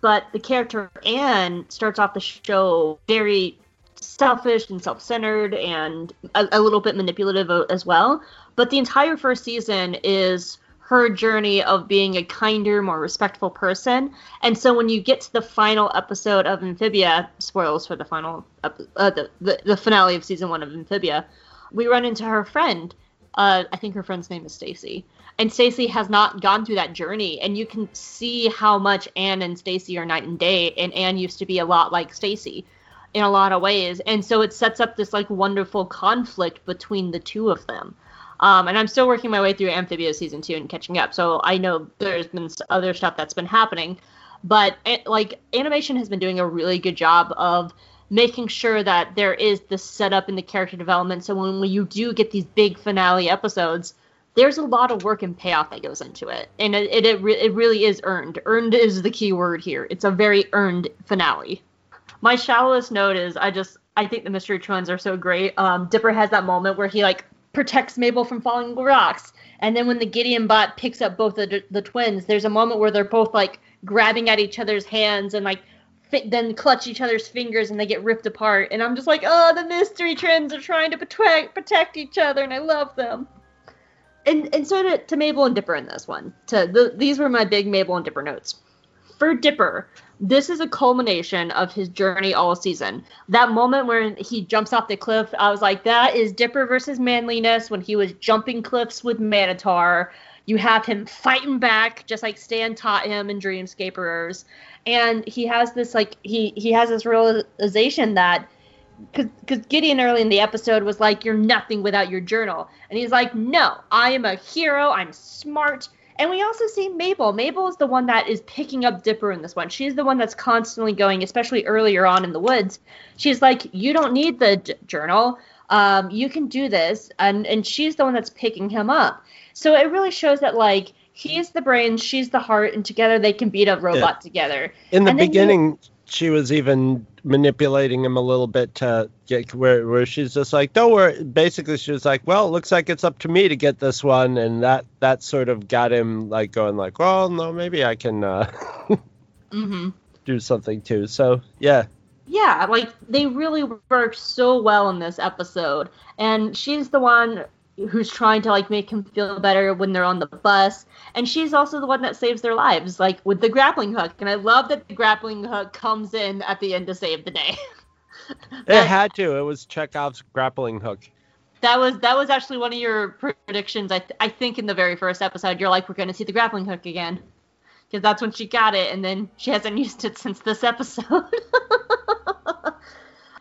S2: but the character Anne starts off the show very selfish and self-centered and a, a little bit manipulative as well. But the entire first season is her journey of being a kinder, more respectful person. And so when you get to the final episode of Amphibia, spoilers for the final, ep- uh, the, the the finale of season one of Amphibia, we run into her friend. Uh, I think her friend's name is Stacy, and Stacy has not gone through that journey, and you can see how much Anne and Stacy are night and day. And Anne used to be a lot like Stacy in a lot of ways, and so it sets up this like wonderful conflict between the two of them. Um, and I'm still working my way through Amphibia season two and catching up, so I know there's been other stuff that's been happening, but it, like animation has been doing a really good job of making sure that there is the setup in the character development. So when you do get these big finale episodes, there's a lot of work and payoff that goes into it, and it it, it, re- it really is earned. Earned is the key word here. It's a very earned finale. My shallowest note is I just I think the mystery twins are so great. Um, Dipper has that moment where he like protects Mabel from falling rocks, and then when the Gideon bot picks up both the the twins, there's a moment where they're both like grabbing at each other's hands and like fit, then clutch each other's fingers and they get ripped apart. And I'm just like, oh, the mystery twins are trying to protect protect each other, and I love them. And and so to, to Mabel and Dipper in this one. To the, these were my big Mabel and Dipper notes. For Dipper, this is a culmination of his journey all season. That moment where he jumps off the cliff, I was like, that is Dipper versus manliness when he was jumping cliffs with Manotaur. You have him fighting back, just like Stan taught him in Dreamscapers. And he has this like he he has this realization that because Gideon early in the episode was like, "You're nothing without your journal," and he's like, "No, I am a hero. I'm smart." And we also see Mabel. Mabel is the one that is picking up Dipper in this one. She's the one that's constantly going, especially earlier on in the woods. She's like, "You don't need the j- journal. Um, you can do this," and and she's the one that's picking him up. So it really shows that like he's the brain, she's the heart, and together they can beat a robot yeah. together.
S3: In the beginning, you, she was even manipulating him a little bit to get where where she's just like, don't worry. Basically, she was like, well, it looks like it's up to me to get this one, and that that sort of got him like going like, well, no, maybe I can uh,
S2: mm-hmm.
S3: do something too. So yeah.
S2: Yeah, like they really worked so well in this episode, and she's the one who's trying to like make him feel better when they're on the bus. And she's also the one that saves their lives like with the grappling hook. And i love that the grappling hook comes in at the end to save the day.
S3: It had to. It was chekhov's grappling hook.
S2: That was that was actually one of your predictions i, th- I think in the very first episode. You're like we're going to see the grappling hook again. Because that's when she got it and then she hasn't used it since this episode.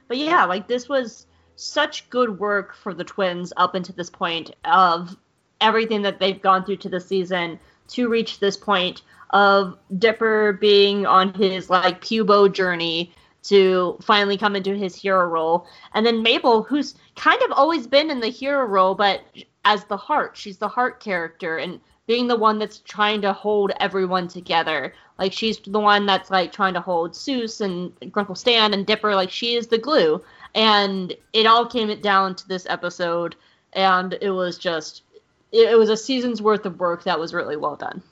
S2: But yeah like this was such good work for the twins up until this point of everything that they've gone through to the season to reach this point of Dipper being on his like pubo journey to finally come into his hero role. And then Mabel, who's kind of always been in the hero role, but as the heart, she's the heart character and being the one that's trying to hold everyone together. Like she's the one that's like trying to hold Soos and Grunkle Stan and Dipper. Like she is the glue and it all came down to this episode and it was just it, was a season's worth of work that was really well done.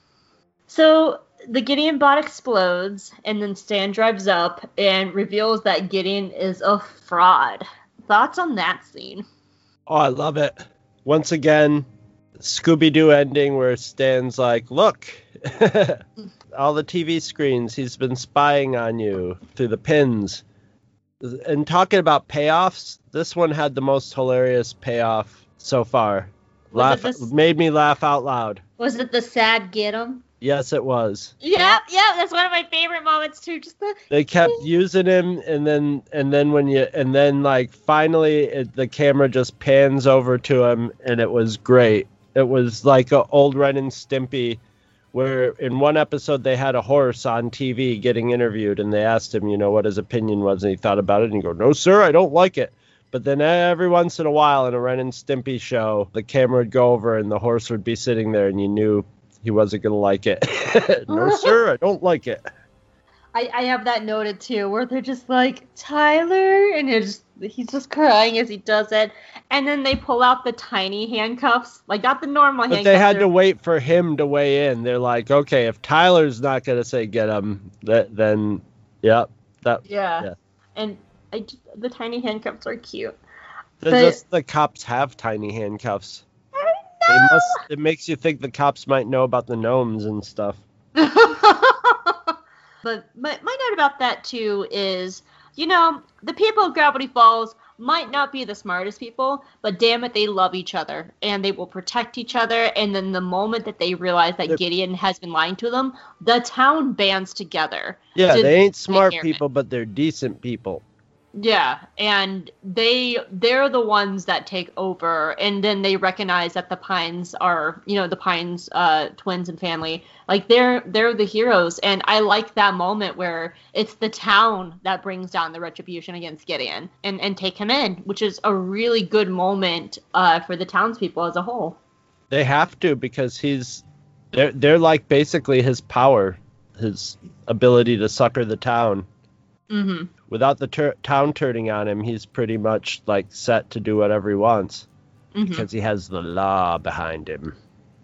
S2: So the gideon bot explodes and then stan drives up and reveals that gideon is a fraud. Thoughts on that scene?
S3: Oh i love it. Once again scooby-doo ending where stan's like look all the tv screens he's been spying on you through the pins and talking about payoffs, this one had the most hilarious payoff so far. laugh made me laugh out loud.
S2: Was it the sad get 'em?
S3: Yes, it was.
S2: Yeah, yeah, that's one of my favorite moments too. Just the
S3: they kept using him, and then and then when you and then like finally it, the camera just pans over to him, and it was great. It was like a old Ren and Stimpy where in one episode they had a horse on TV getting interviewed and they asked him, you know, what his opinion was and he thought about it and he go, "No, sir, I don't like it." But then every once in a while in a Ren and Stimpy show, the camera would go over and the horse would be sitting there and you knew he wasn't going to like it. no, sir, I don't like it.
S2: I, I have that noted too, where they're just like Tyler, and just, he's just crying as he does it, and then they pull out the tiny handcuffs, like not the normal
S3: but
S2: handcuffs.
S3: they had to wait for him to weigh in. They're like, okay, if Tyler's not gonna say get him, that then, yep, that
S2: yeah, yeah. and I the tiny handcuffs are cute.
S3: But, just the cops have tiny handcuffs.
S2: I
S3: Must, it makes you think the cops might know about the gnomes and stuff.
S2: But my, my note about that too is, you know, the people of Gravity Falls might not be the smartest people, but damn it, they love each other and they will protect each other. And then the moment that they realize that Gideon has been lying to them, the town bands together.
S3: Yeah, to they ain't smart people, but they're decent people.
S2: Yeah, and they they're the ones that take over, and then they recognize that the Pines are, you know, the Pines uh, twins and family, like they're they're the heroes, and I like that moment where it's the town that brings down the retribution against Gideon and and take him in, which is a really good moment uh, for the townspeople as a whole.
S3: They have to because he's they're they're like basically his power, his ability to succor the town
S2: Mm-hmm.
S3: Without the tur- town turning on him, he's pretty much like set to do whatever he wants
S2: Mm-hmm.
S3: because he has the law behind him.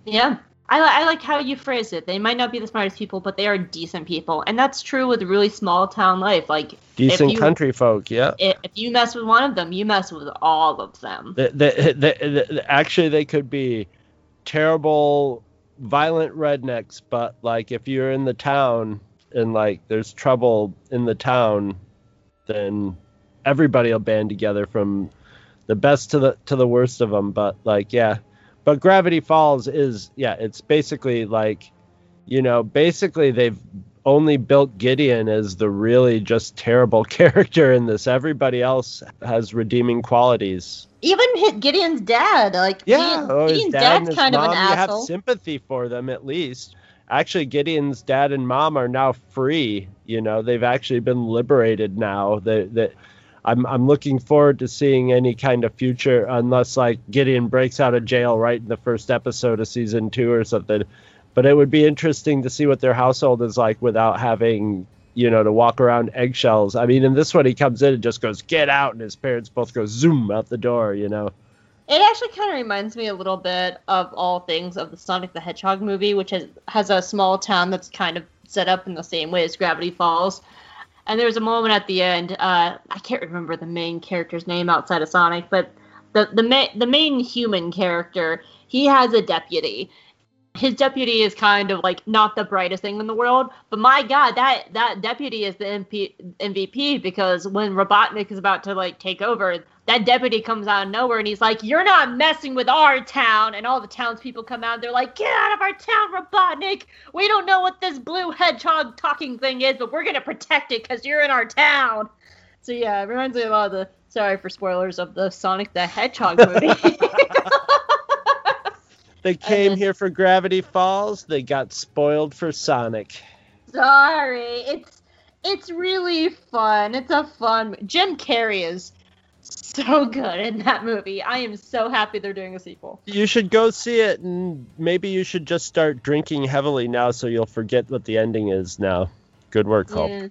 S2: Yeah. I, li- I like how you phrase it. They might not be the smartest people, but they are decent people. And that's true with really small town life. Like,
S3: Decent
S2: you-
S3: country folk, yeah.
S2: if you mess with one of them, you mess with all of them.
S3: The, the, the, the, actually, they could be terrible, violent rednecks, but like if you're in the town and like there's trouble in the town, then everybody will band together from the best to the to the worst of them. But like, yeah, but Gravity Falls is yeah, it's basically like, you know, basically they've only built Gideon as the really just terrible character in this. Everybody else has redeeming qualities.
S2: Even Gideon's dad, like
S3: Yeah,
S2: Gideon-
S3: oh,
S2: Gideon's
S3: dad
S2: dad's kind of an
S3: you have sympathy for them at least. Actually, Gideon's dad and mom are now free. You know, they've actually been liberated now. That that I'm I'm looking forward to seeing any kind of future, unless like Gideon breaks out of jail right in the first episode of season two or something. But it would be interesting to see what their household is like without having you know to walk around eggshells. I mean, in this one, he comes in and just goes get out, and his parents both go zoom out the door. You know.
S2: It actually kind of reminds me a little bit of all things of the Sonic the Hedgehog movie, which has, has a small town that's kind of set up in the same way as Gravity Falls. And there was a moment at the end. Uh, I can't remember the main character's name outside of Sonic, but the the ma- the main human character he has a deputy. His deputy is kind of like not the brightest thing in the world, but my God, that that deputy is the MP, MVP because when Robotnik is about to like take over, that deputy comes out of nowhere and he's like, "You're not messing with our town." And all the townspeople come out. And they're like, "Get out of our town, Robotnik! We don't know what this blue hedgehog talking thing is, but we're gonna protect it because you're in our town." So yeah, it reminds me of the. Sorry for spoilers of the Sonic the Hedgehog movie.
S3: They came here for Gravity Falls. They got spoiled for Sonic.
S2: Sorry, it's it's really fun. It's a fun. Jim Carrey is so good in that movie. I am so happy they're doing a sequel.
S3: You should go see it, and maybe you should just start drinking heavily now, so you'll forget what the ending is. Now, good work, Hope.
S2: Yeah.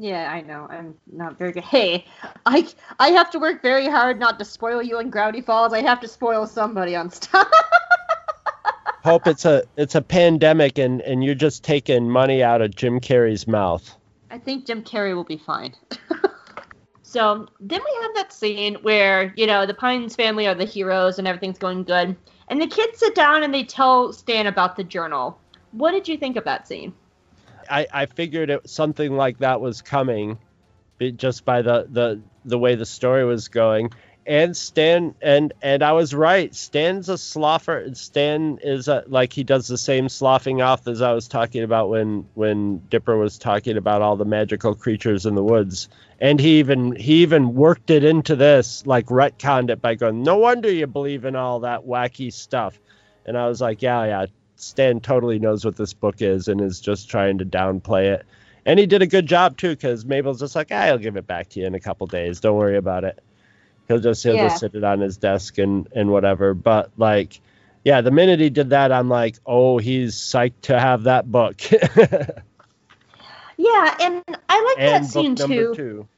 S2: Yeah, I know. I'm not very good. Hey, I I have to work very hard not to spoil you in Gravity Falls. I have to spoil somebody on stuff.
S3: Hope it's a it's a pandemic, and and you're just taking money out of Jim Carrey's mouth.
S2: I think Jim Carrey will be fine. so then we have that scene where you know the Pines family are the heroes and everything's going good, and the kids sit down and they tell Stan about the journal. What did you think of that scene?
S3: I, I figured it something like that was coming, just by the, the the way the story was going. And Stan and and I was right. Stan's a sloffer. Stan is a, like he does the same sloughing off as I was talking about when when Dipper was talking about all the magical creatures in the woods. And he even he even worked it into this, like retconned it by going, "No wonder you believe in all that wacky stuff." And I was like, "Yeah, yeah, Stan totally knows what this book is and is just trying to downplay it. And he did a good job too, because Mabel's just like, ah, I'll give it back to you in a couple days. Don't worry about it. He'll just he'll
S2: Yeah.
S3: just sit it on his desk and and whatever. But like, yeah, the minute he did that, I'm like, oh, he's psyched to have that book.
S2: Yeah, and I like
S3: and
S2: that scene too.
S3: two.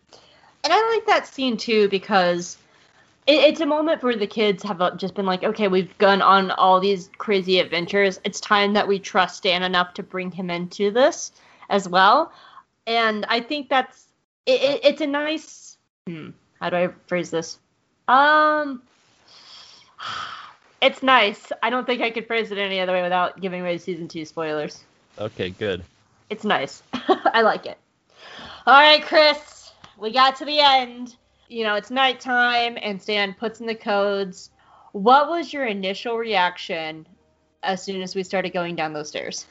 S2: And I like that scene too because it's a moment where the kids have uh, just been like, okay, we've gone on all these crazy adventures. It's time that we trust Dan enough to bring him into this as well. And I think that's it, it's a nice. Hmm, how do I phrase this? Um, it's nice. I don't think I could phrase it any other way without giving away season two spoilers.
S3: Okay, good.
S2: It's nice. I like it. All right, Chris, we got to the end. You know, it's nighttime, and Stan puts in the codes. What was your initial reaction as soon as we started going down those stairs?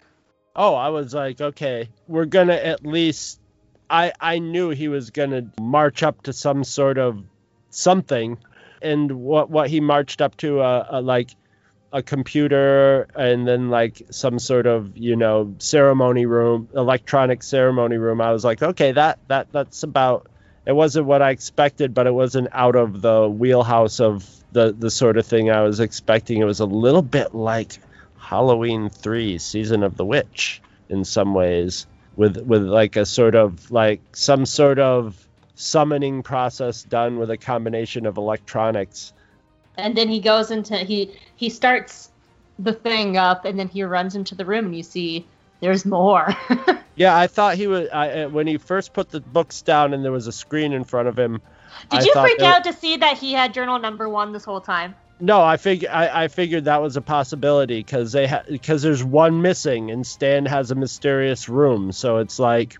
S3: Oh, I was like, okay, we're gonna at least. I I knew he was gonna march up to some sort of something, and what what he marched up to a, a like a computer and then like some sort of you know ceremony room, electronic ceremony room. I was like, okay, that that that's about. It wasn't what I expected, but it wasn't out of the wheelhouse of the the sort of thing I was expecting. It was a little bit like Halloween 3 Season of the Witch in some ways with with like a sort of like some sort of summoning process done with a combination of electronics.
S2: And then he goes into he he starts the thing up, and then he runs into the room, and you see there's more.
S3: Yeah, I thought he was I, uh, when he first put the books down and there was a screen in front of him.
S2: Did
S3: I
S2: you freak out to see that he had journal number one this whole time?
S3: No, I fig I, I figured that was a possibility because they ha- because there's one missing and Stan has a mysterious room, so it's like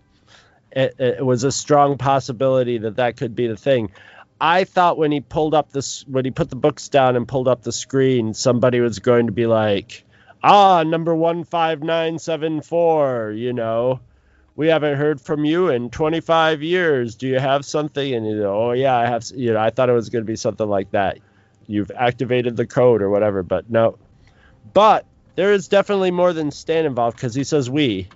S3: it, it was a strong possibility that that could be the thing. I thought when he pulled up this when he put the books down and pulled up the screen, somebody was going to be like, "Ah, number one five nine seven four, you know. We haven't heard from you in 25 years. Do you have something? And you know, oh yeah, I have. You know, I thought it was going to be something like that you've activated the code or whatever, but no. But there is definitely more than Stan involved because he says we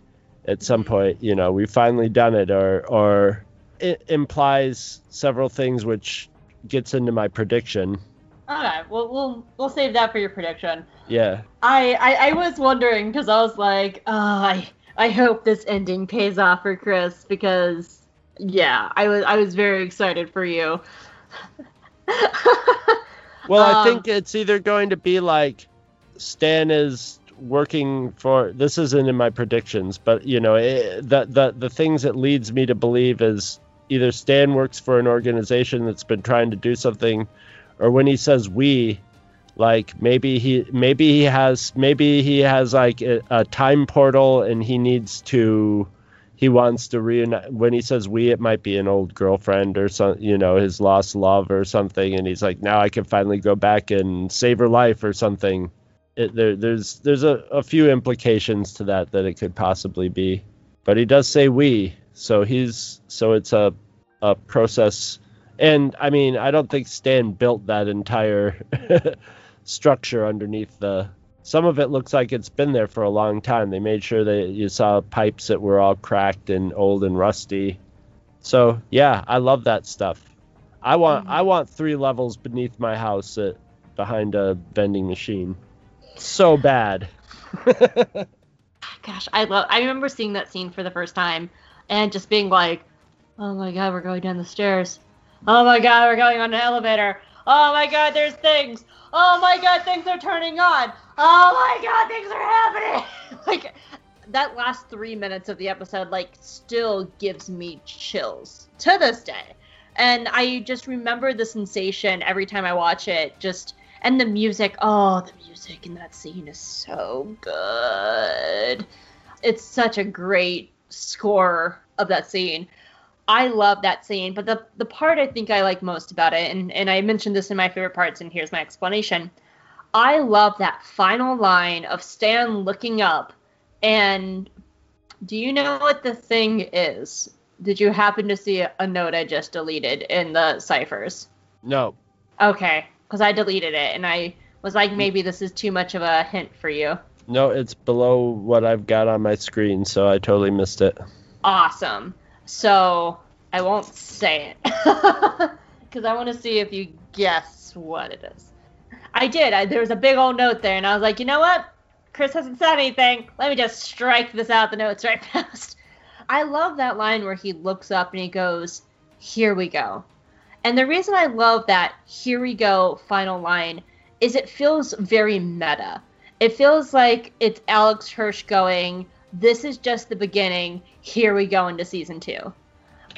S3: at some mm-hmm. point, you know, we finally done it or or it implies several things which gets into my prediction.
S2: Okay, well we'll we'll save that for your prediction.
S3: Yeah.
S2: I I, I was wondering because I was like, oh, I I hope this ending pays off for Chris because yeah, I was I was very excited for you.
S3: Well, I
S2: Um,
S3: think it's either going to be like Stan is working for this isn't in my predictions, but you know, it, the the the things that leads me to believe is either Stan works for an organization that's been trying to do something or when he says we like maybe he maybe he has maybe he has like a, a time portal and he needs to he wants to reunite when he says we it might be an old girlfriend or some you know his lost love or something and he's like now i can finally go back and save her life or something. It, there, there's there's a, a few implications to that that it could possibly be. But he does say we so he's so it's a a process. And i mean i don't think stan built that entire structure underneath the some of it looks like it's been there for a long time. They made sure that you saw pipes that were all cracked and old and rusty. So yeah, I love that stuff. I want mm-hmm. I want three levels beneath my house at, behind a vending machine. So bad.
S2: Gosh, I love. I remember seeing that scene for the first time and just being like, "Oh my god, we're going down the stairs. Oh my god, we're going on an elevator. Oh my god, there's things. Oh my god, things are turning on. Oh my god, things are happening." like that last 3 minutes of the episode like still gives me chills to this day. And I just remember the sensation every time I watch it just and the music, oh, the music in that scene is so good. It's such a great score of that scene. I love that scene, but the the part I think I like most about it, and, and I mentioned this in my favorite parts, and here's my explanation. I love that final line of Stan looking up, and do you know what the thing is? Did you happen to see a, a note I just deleted in the ciphers?
S3: No.
S2: Okay, because I deleted it, and I was like, maybe this is too much of a hint for you.
S3: No, it's below what I've got on my screen, so I totally missed it.
S2: awesome. So I won't say it because I want to see if you guess what it is. I did. I, there was a big old note there, and I was like, you know what? Chris hasn't said anything. Let me just strike this out the notes right past. I love that line where he looks up and he goes, "Here we go." And the reason I love that "Here we go" final line is it feels very meta. It feels like it's Alex Hirsch going, "This is just the beginning. Here we go into season two.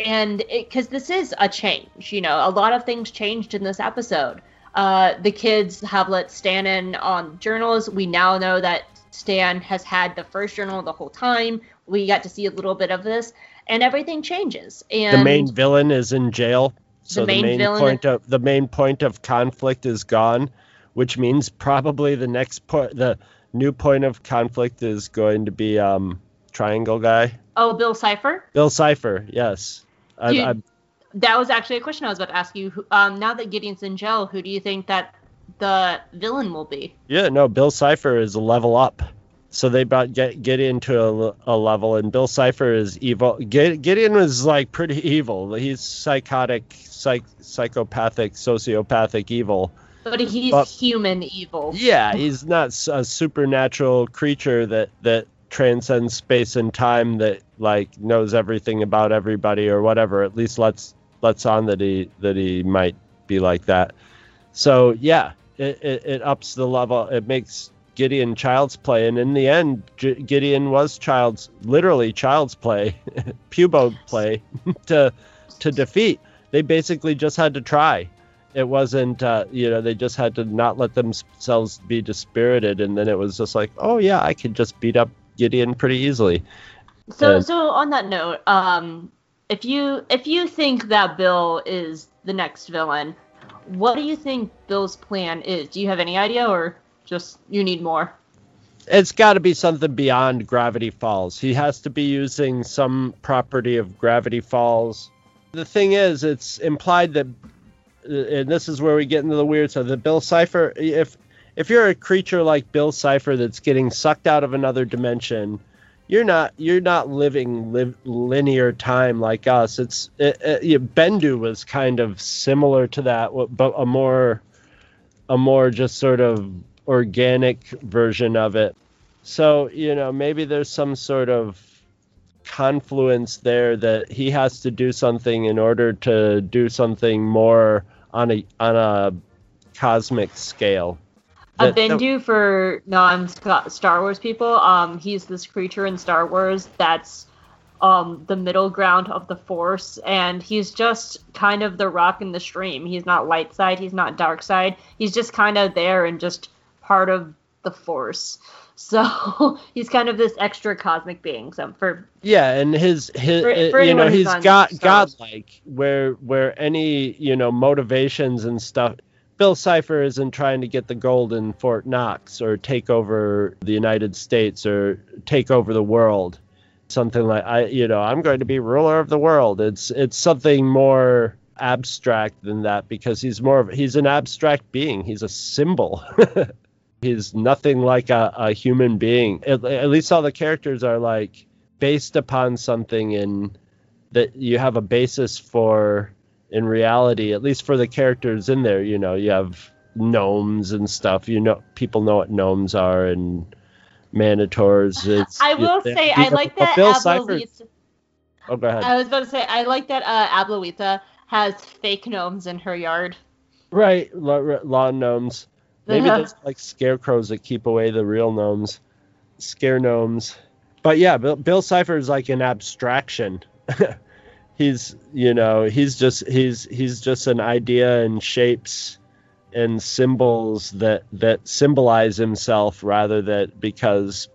S2: And because this is a change, you know, a lot of things changed in this episode. Uh, the kids have let Stan in on journals. We now know that Stan has had the first journal the whole time. We got to see a little bit of this, and everything changes. And
S3: the main villain is in jail. So the
S2: main
S3: main,
S2: villain-
S3: point of the main point of conflict is gone, which means probably the next point the new point of conflict is going to be um triangle guy.
S2: oh, Bill Cipher.
S3: Bill Cipher, yes. I,
S2: You-
S3: I,
S2: That was actually a question I was about to ask you. Um, now that Gideon's in jail, who do you think that the villain will be?
S3: yeah, no, Bill Cipher is a level up. So they brought get Gideon to a, a level, and Bill Cipher is evil. Gideon was like pretty evil. He's psychotic, psych, psychopathic, sociopathic evil.
S2: But he's
S3: But-
S2: human evil.
S3: Yeah, he's not a supernatural creature that that transcends space and time that like knows everything about everybody or whatever. At least let's let's on that he that he might be like that. So yeah, it, it, it ups the level. It makes Gideon child's play, and in the end, G- Gideon was child's literally child's play, pubo play to to defeat. They basically just had to try. It wasn't, uh, you know, they just had to not let themselves be dispirited, and then it was just like, oh yeah, I could just beat up Gideon pretty easily.
S2: So,
S3: And-
S2: so on that note, um, if you if you think that Bill is the next villain, what do you think Bill's plan is? Do you have any idea, or just you need more?
S3: it's got to be something beyond Gravity Falls. He has to be using some property of Gravity Falls. The thing is, it's implied that, and this is where we get into the weird stuff. The Bill Cipher, if if you're a creature like Bill Cipher that's getting sucked out of another dimension, you're not you're not living live, linear time like us. It's it, it, Bendu was kind of similar to that, but a more a more just sort of organic version of it. So, you know, maybe there's some sort of confluence there that he has to do something in order to do something more on a on a cosmic scale.
S2: A
S3: That- that-
S2: Bendu for non Star Wars people, um, he's this creature in Star Wars that's um the middle ground of the Force, and he's just kind of the rock in the stream. He's not light side, he's not dark side. He's just kind of there and just part of the Force. So he's kind of this extra cosmic being. So for
S3: Yeah, and his his
S2: For-
S3: uh,
S2: for
S3: you know he's got godlike where where any you know motivations and stuff. Bill Cipher isn't trying to get the gold in Fort Knox or take over the United States or take over the world. Something like I you know I'm going to be ruler of the world. It's it's something more abstract than that because he's more of he's an abstract being. He's a symbol. he's nothing like a, a human being. At, at least all the characters are like based upon something in that you have a basis for in reality. At least for the characters in there, you know, you have gnomes and stuff. You know, people know what gnomes are and manotaurs. It's,
S2: I will say, I like that
S3: Bill Cipher. Oh, go ahead.
S2: I was about to say, I like that uh, Abuelita has fake gnomes in her yard.
S3: Right, lawn gnomes. Maybe
S2: Uh-huh.
S3: there's like scarecrows that keep away the real gnomes, scare gnomes. But yeah, Bill, Bill Cipher is like an abstraction. he's you know he's just he's he's just an idea and shapes and symbols that that symbolize himself rather that because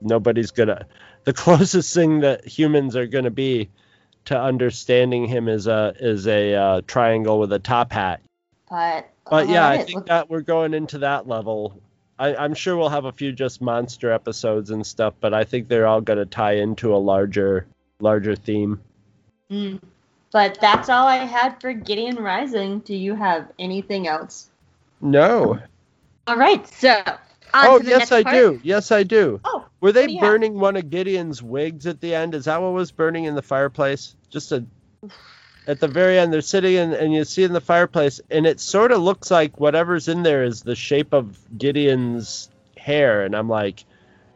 S3: nobody's gonna the closest thing that humans are gonna be to understanding him is a is a uh, triangle with a top hat
S2: But
S3: but yeah, I
S2: alright,
S3: think that we're going into that level. I, I'm sure we'll have a few just monster episodes and stuff, but I think they're all going to tie into a larger, larger theme.
S2: Mm. But that's all I had for Gideon Rising. Do you have anything else?
S3: No.
S2: All right, so on
S3: Oh,
S2: to the
S3: yes,
S2: next
S3: I
S2: part.
S3: do. Yes, I do.
S2: Oh,
S3: Were they
S2: you have?
S3: burning one of Gideon's wigs at the end? Is that what was burning in the fireplace? Just a. At the very end, they're sitting in, and you see in the fireplace, and it sort of looks like whatever's in there is the shape of Gideon's hair. And I'm like,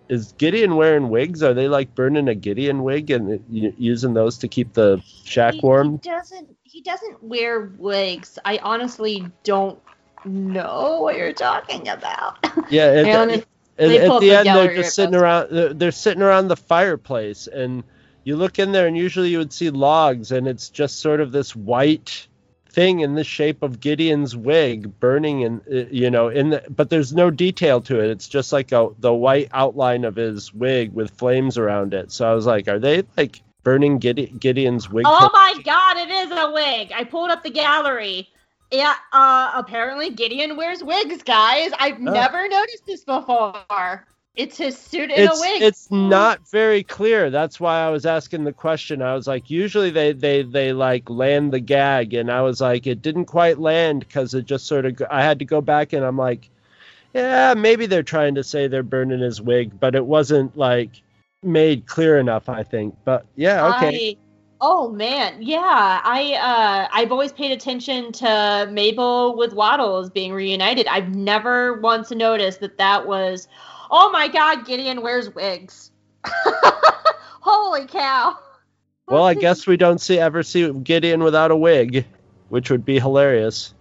S3: is Gideon wearing wigs? Are they like burning a Gideon wig and uh, using those to keep the shack
S2: He,
S3: warm?
S2: he doesn't. He doesn't wear wigs. I honestly don't know what you're talking about.
S3: Yeah, at,
S2: Here, let
S3: at, at the
S2: the
S3: end they're just sitting around. They're, they're sitting around the fireplace, and you look in there, and usually you would see logs, and it's just sort of this white thing in the shape of Gideon's wig burning, and uh, you know, in the but there's no detail to it. It's just like a the white outline of his wig with flames around it. So I was like, are they like burning Gide- Gideon's wig?
S2: Oh my god, it is a wig. I pulled up the gallery. Yeah, uh, apparently Gideon wears wigs, guys. I've never noticed this before. It's his suit in
S3: it's
S2: a wig.
S3: it's not very clear. That's why I was asking the question. I was like, usually they they they like land the gag, and I was like, it didn't quite land because it just sort of. I had to go back, and I'm like, yeah, maybe they're trying to say they're burning his wig, but it wasn't like made clear enough. I think, but yeah, okay.
S2: I, oh man, yeah. I uh, I've always paid attention to Mabel with Waddles being reunited. I've never once noticed that that was. Oh my God, Gideon wears wigs. Holy cow!
S3: Well, I guess we don't see ever see Gideon without a wig, which would be hilarious.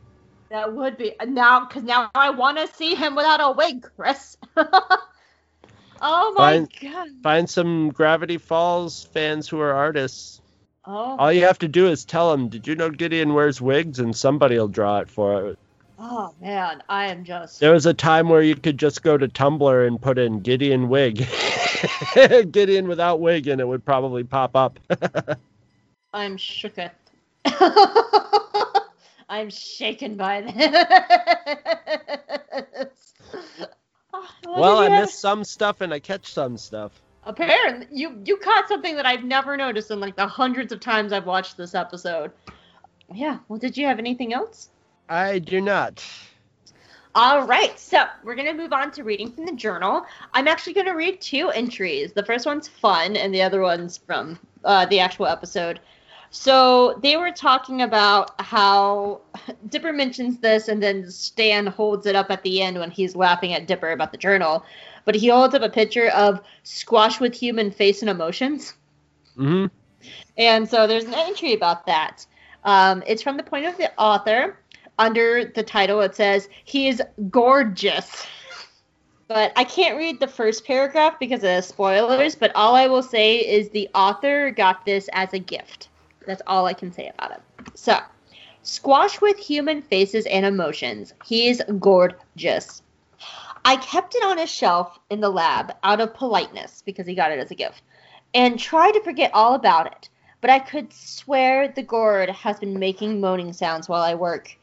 S2: that would be now because now I want to see him without a wig, Chris. oh my
S3: Fine.
S2: god!
S3: Find some Gravity Falls fans who are artists.
S2: Oh,
S3: All you have to do is tell them, "Did you know Gideon wears wigs?" and somebody will draw it for it.
S2: Oh man, I am just.
S3: There was a time where you could just go to Tumblr and put in Gideon wig, Gideon without wig, and it would probably pop up.
S2: I'm shooketh. I'm shaken by this. Oh,
S3: well, I missed some stuff and I catch some stuff.
S2: Apparently, you you caught something that I've never noticed in like the hundreds of times I've watched this episode. Yeah. Well, did you have anything else?
S3: I do not.
S2: All right, so we're gonna move on to reading from the journal. I'm actually gonna read two entries. The first one's fun, and the other one's from uh, the actual episode. So they were talking about how Dipper mentions this, and then Stan holds it up at the end when he's laughing at Dipper about the journal. But he holds up a picture of squash with human face and emotions.
S3: hmm
S2: And so there's an entry about that. Um, it's from the point of the author. Under the title, it says, He is gorgeous. But I can't read the first paragraph because of spoilers, but all I will say is the author got this as a gift. That's all I can say about it. So, squash with human faces and emotions. He is gorgeous. I kept it on a shelf in the lab out of politeness because he got it as a gift and tried to forget all about it. But I could swear the gourd has been making moaning sounds while I work.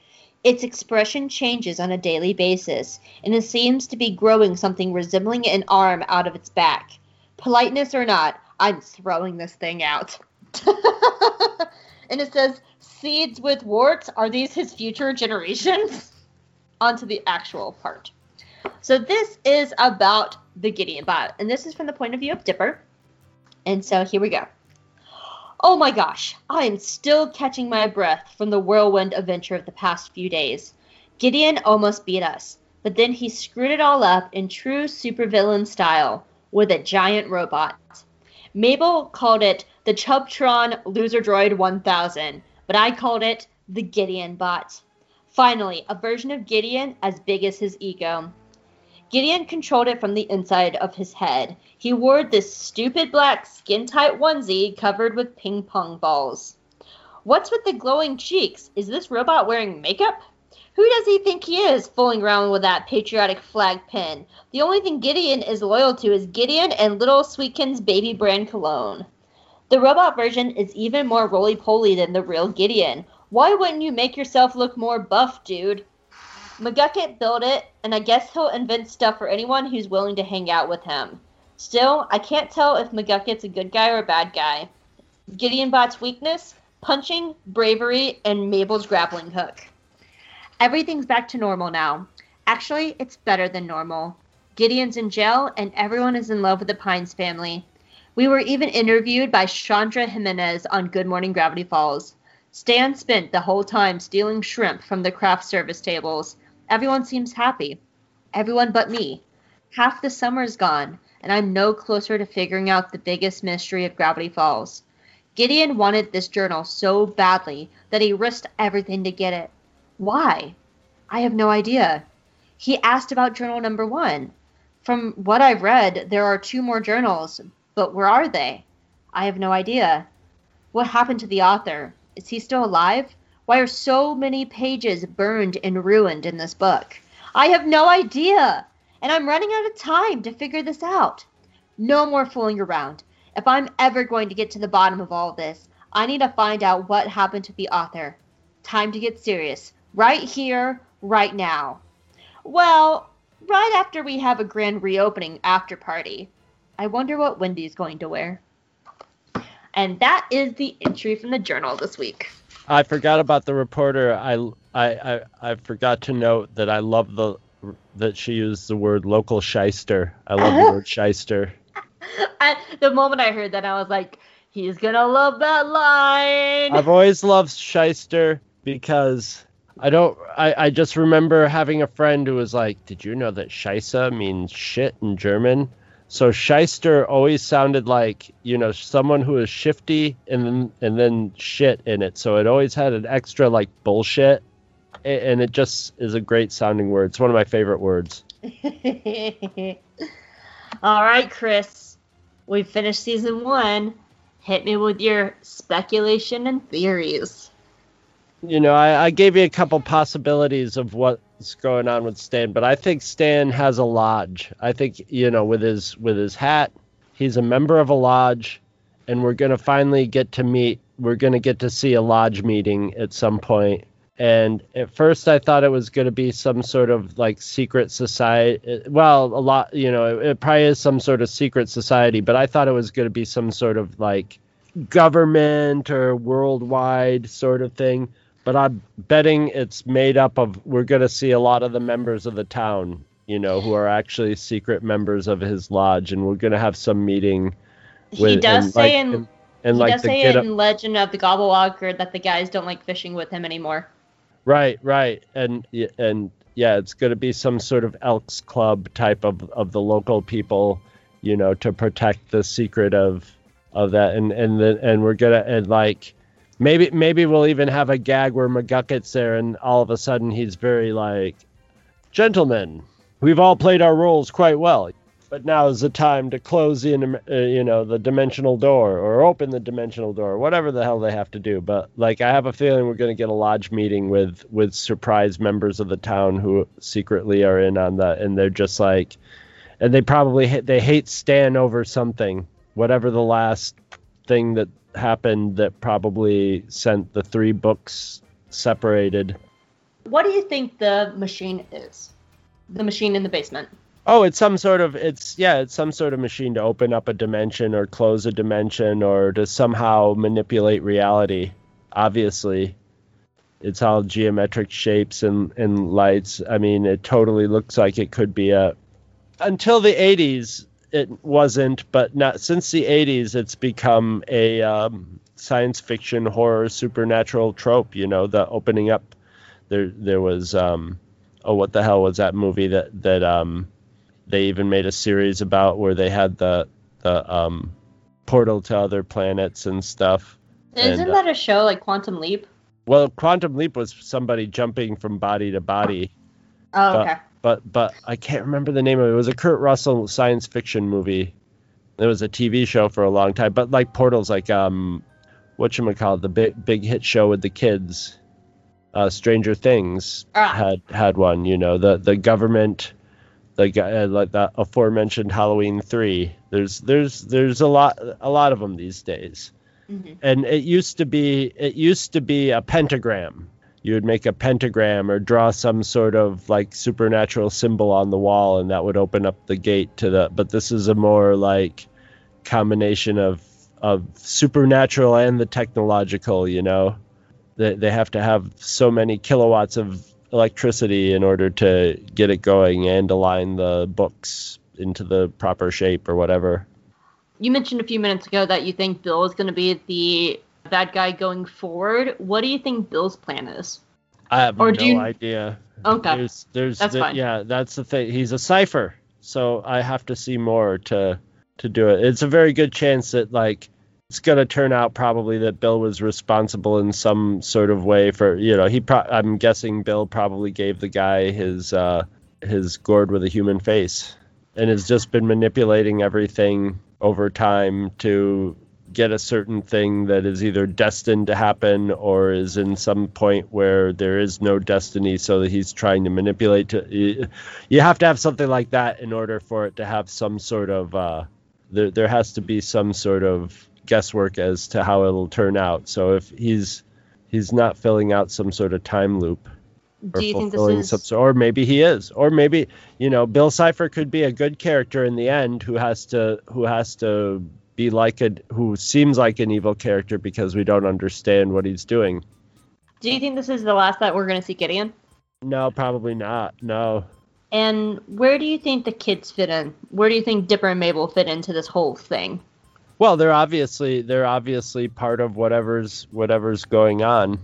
S2: Its expression changes on a daily basis, and it seems to be growing something resembling an arm out of its back. Politeness or not, I'm throwing this thing out. and it says, Seeds with warts, are these his future generations? On to the actual part. So this is about the Gideon bot, and this is from the point of view of Dipper. And so here we go. Oh my gosh, I am still catching my breath from the whirlwind adventure of the past few days. Gideon almost beat us, but then he screwed it all up in true supervillain style with a giant robot. Mabel called it the Chubtron Loser Droid 1000, but I called it the Gideon bot. Finally, a version of Gideon as big as his ego. Gideon controlled it from the inside of his head. He wore this stupid black skin tight onesie covered with ping pong balls. What's with the glowing cheeks? Is this robot wearing makeup? Who does he think he is, fooling around with that patriotic flag pin? The only thing Gideon is loyal to is Gideon and Little Sweetkin's baby brand cologne. The robot version is even more roly poly than the real Gideon. Why wouldn't you make yourself look more buff, dude? McGucket built it, and I guess he'll invent stuff for anyone who's willing to hang out with him. Still, I can't tell if McGucket's a good guy or a bad guy. Gideon Bot's weakness? Punching, bravery, and Mabel's grappling hook. Everything's back to normal now. Actually, it's better than normal. Gideon's in jail, and everyone is in love with the Pines family. We were even interviewed by Shandra Jimenez on Good Morning Gravity Falls. Stan spent the whole time stealing shrimp from the craft service tables. Everyone seems happy. Everyone but me. Half the summer's gone, and I'm no closer to figuring out the biggest mystery of Gravity Falls. Gideon wanted this journal so badly that he risked everything to get it. Why? I have no idea. He asked about journal number one. From what I've read, there are two more journals, but where are they? I have no idea. What happened to the author? Is he still alive? Why are so many pages burned and ruined in this book? I have no idea, and I'm running out of time to figure this out. No more fooling around. If I'm ever going to get to the bottom of all this, I need to find out what happened to the author. Time to get serious. Right here, right now. Well, right after we have a grand reopening after party. I wonder what Wendy's going to wear. And that is the entry from the journal this week.
S3: I forgot about the reporter. I, I, I, I forgot to note that I love the that she used the word local shyster. I love the word shyster.
S2: At the moment I heard that, I was like, he's gonna love that line.
S3: I've always loved shyster because I don't. I, I just remember having a friend who was like, "Did you know that Scheisse means shit in German?" So Shyster always sounded like you know someone who is shifty and then and then shit in it. So it always had an extra like bullshit, and it just is a great sounding word. It's one of my favorite words.
S2: All right, Chris. We finished season one. Hit me with your speculation and theories.
S3: You know, I, I gave you a couple possibilities of what's going on with Stan, but I think Stan has a lodge. I think you know with his with his hat, he's a member of a lodge, and we're gonna finally get to meet. We're gonna get to see a lodge meeting at some point. And at first, I thought it was going to be some sort of like secret society. Well, a lot, you know, it, it probably is some sort of secret society, but I thought it was going to be some sort of like government or worldwide sort of thing. But I'm betting it's made up of. We're going to see a lot of the members of the town, you know, who are actually secret members of his lodge, and we're going to have some meeting.
S2: he
S3: with-
S2: does
S3: and,
S2: say
S3: like,
S2: in
S3: and, and
S2: he
S3: like
S2: does
S3: the
S2: say in Legend of the Gobblewonker that the guys don't like fishing with him anymore.
S3: Right, right, and and yeah, it's going to be some sort of Elks Club type of of the local people, you know, to protect the secret of of that, and and the, and we're gonna and like maybe maybe we'll even have a gag where McGucket's there, and all of a sudden he's very like, gentlemen, we've all played our roles quite well. But now is the time to close in, uh, you know, the dimensional door or open the dimensional door, whatever the hell they have to do. But like, I have a feeling we're going to get a lodge meeting with with surprise members of the town who secretly are in on that, and they're just like, and they probably ha- they hate Stan over something, whatever the last thing that happened that probably sent the three books separated.
S2: What do you think the machine is? The machine in the basement.
S3: Oh, it's some sort of it's yeah, it's some sort of machine to open up a dimension or close a dimension or to somehow manipulate reality. Obviously, it's all geometric shapes and and lights. I mean, it totally looks like it could be a until the 80s it wasn't, but not since the 80s it's become a um, science fiction horror supernatural trope, you know, the opening up there there was um oh what the hell was that movie that that um they even made a series about where they had the the um portal to other planets and stuff.
S2: Isn't
S3: And,
S2: that a show like Quantum Leap?
S3: Well, Quantum Leap was somebody jumping from body to body,
S2: Oh, okay.
S3: but but but I can't remember the name of it. It was a Kurt Russell science fiction movie. It was a TV show for a long time, but like Portal's like um what you call it, the big big hit show with the kids. Uh, Stranger Things
S2: Ah.
S3: had had one. You know the the government, the guy uh, like the aforementioned Halloween three. There's there's there's a lot a lot of them these days
S2: Mhm.
S3: and it used to be it used to be a pentagram you would make a pentagram or draw some sort of like supernatural symbol on the wall and that would open up the gate to the but this is a more like combination of of supernatural and the technological you know? They, they have to have so many kilowatts of electricity in order to get it going and align the books into the proper shape or whatever.
S2: You mentioned a few minutes ago that you think Bill is going to be the bad guy going forward. What do you think Bill's plan is?
S3: I have
S2: Or
S3: no
S2: do you-
S3: idea.
S2: Okay.
S3: There's, there's,
S2: That's
S3: the-
S2: fine.
S3: yeah, that's the thing. He's a cipher, so I have to see more to to do it. It's a very good chance that like it's gonna turn out probably that Bill was responsible in some sort of way for you know he. Pro- I'm guessing Bill probably gave the guy his uh his gourd with a human face, and has just been manipulating everything over time to get a certain thing that is either destined to happen or is in some point where there is no destiny so that he's trying to manipulate to you- have to have something like that in order for it to have some sort of uh there, there has to be some sort of guesswork as to how it'll turn out so if he's he's not filling out some sort of time loop or
S2: Do you think this is?
S3: sort, or maybe he is, or maybe you know Bill Cipher could be a good character in the end who has to who has to be like a who seems like an evil character because we don't understand what he's doing.
S2: Do you think this is the last that we're going to see Gideon?
S3: No, probably not. No,
S2: And where do you think the kids fit in? Where do you think Dipper and Mabel fit into this whole thing?
S3: well they're obviously they're obviously part of whatever's whatever's going on,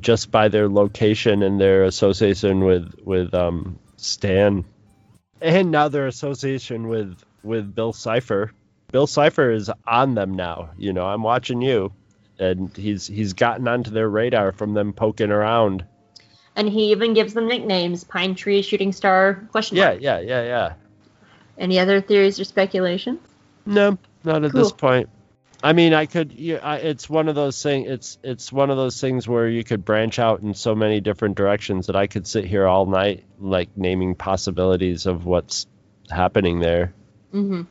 S3: just by their location and their association with with um Stan, and now their association with with Bill Cipher. Bill Cipher is on them now. You know, I'm watching you, and he's he's gotten onto their radar from them poking around.
S2: And he even gives them nicknames: Pine Tree, Shooting Star, question
S3: Yeah,
S2: mark.
S3: yeah, yeah, yeah.
S2: Any other theories or speculations?
S3: No, not at this point. I mean, I could. Yeah, I, it's one of those things. It's it's one of those things where you could branch out in so many different directions that I could sit here all night, like naming possibilities of what's happening there,
S2: hmm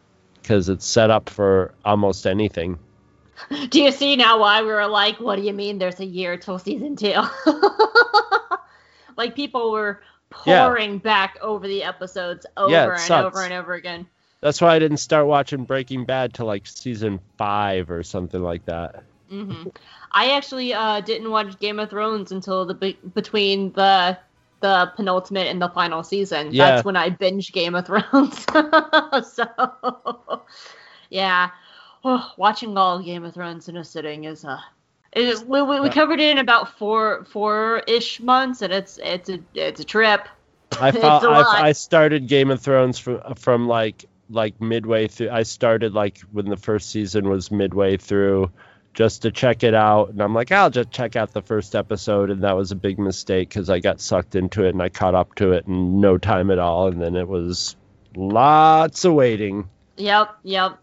S3: because it's set up for almost anything.
S2: Do you see now why we were like, what do you mean there's a year till season two? like people were
S3: Yeah.
S2: pouring back over the episodes over
S3: Yeah,
S2: and
S3: sucks.
S2: over and over again.
S3: That's why I didn't start watching Breaking Bad till like season five or something like that.
S2: hmm I actually uh, didn't watch Game of Thrones until the be- between the the penultimate and the final season.
S3: Yeah.
S2: That's when I binge Game of Thrones. so yeah, oh, watching all Game of Thrones in a sitting is uh it is, we, we, we covered it in about four four ish months, and it's it's a it's a trip.
S3: I
S2: a.
S3: I, I started Game of Thrones from from like like midway through. I started like when the first season was midway through, just to check it out. And I'm like, I'll just check out the first episode, and that was a big mistake because I got sucked into it and I caught up to it in no time at all, and then it was lots of waiting.
S2: Yep, yep.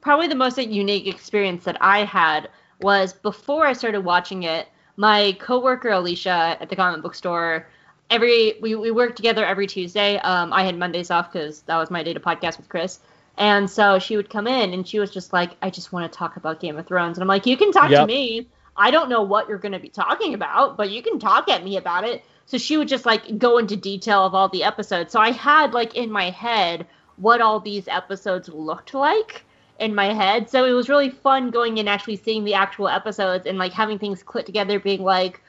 S2: Probably the most unique experience that I had was before I started watching it. My coworker Alicia at the comic book store, every we, we worked together every Tuesday. Um, I had Mondays off because that was my day to podcast with Chris. And so she would come in and she was just like, I just want to talk about Game of Thrones. And I'm like, you can talk to me. I don't know what you're going to be talking about, but you can talk at me about it. So she would just like go into detail of all the episodes. So I had like in my head what all these episodes looked like in my head. So it was really fun going and actually seeing the actual episodes and like having things click together, being like,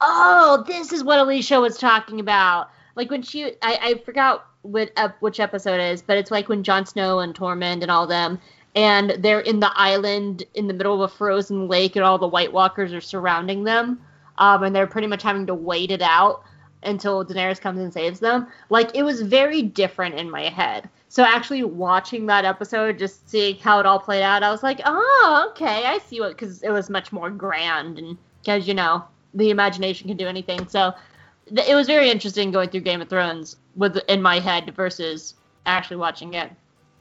S2: oh, this is what Alicia was talking about. Like when she, I, I forgot what ep- which episode is, but it's like when Jon Snow and Tormund and all them, and they're in the island in the middle of a frozen lake, and all the White Walkers are surrounding them, um, and they're pretty much having to wait it out until Daenerys comes and saves them. Like it was very different in my head. So actually watching that episode, just seeing how it all played out, I was like, oh, okay, I see what, because it was much more grand, and because you know the imagination can do anything. So it was very interesting going through Game of Thrones with in my head versus actually watching it.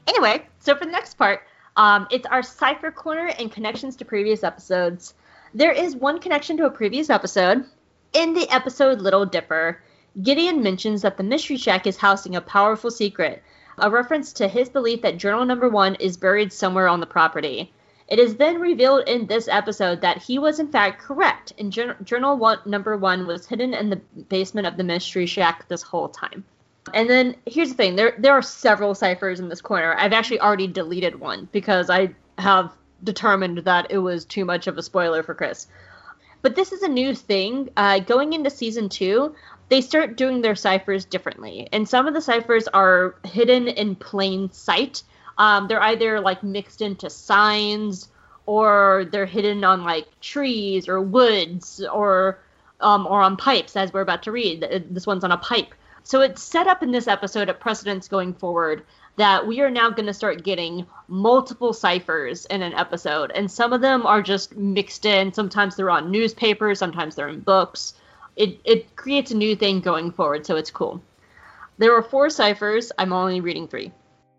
S2: Anyway, so for the next part, um, it's our cipher corner and connections to previous episodes. There is one connection to a previous episode. In the episode Little Dipper, Gideon mentions that the Mystery Shack is housing a powerful secret, a reference to his belief that Journal Number One is buried somewhere on the property. It is then revealed in this episode that he was in fact correct, and Journal one, Number One was hidden in the basement of the Mystery Shack this whole time. And then here's the thing: there there are several ciphers in this corner. I've actually already deleted one because I have determined that it was too much of a spoiler for Chris. But this is a new thing. Uh, going into season two, they start doing their ciphers differently, and some of the ciphers are hidden in plain sight. Um, they're either like mixed into signs, or they're hidden on like trees or woods, or um, or on pipes, as we're about to read. This one's on a pipe. So it's set up in this episode at precedence going forward that we are now going to start getting multiple ciphers in an episode, and some of them are just mixed in. Sometimes they're on newspapers, sometimes they're in books. It it creates a new thing going forward, so it's cool. There are four ciphers. I'm only reading three.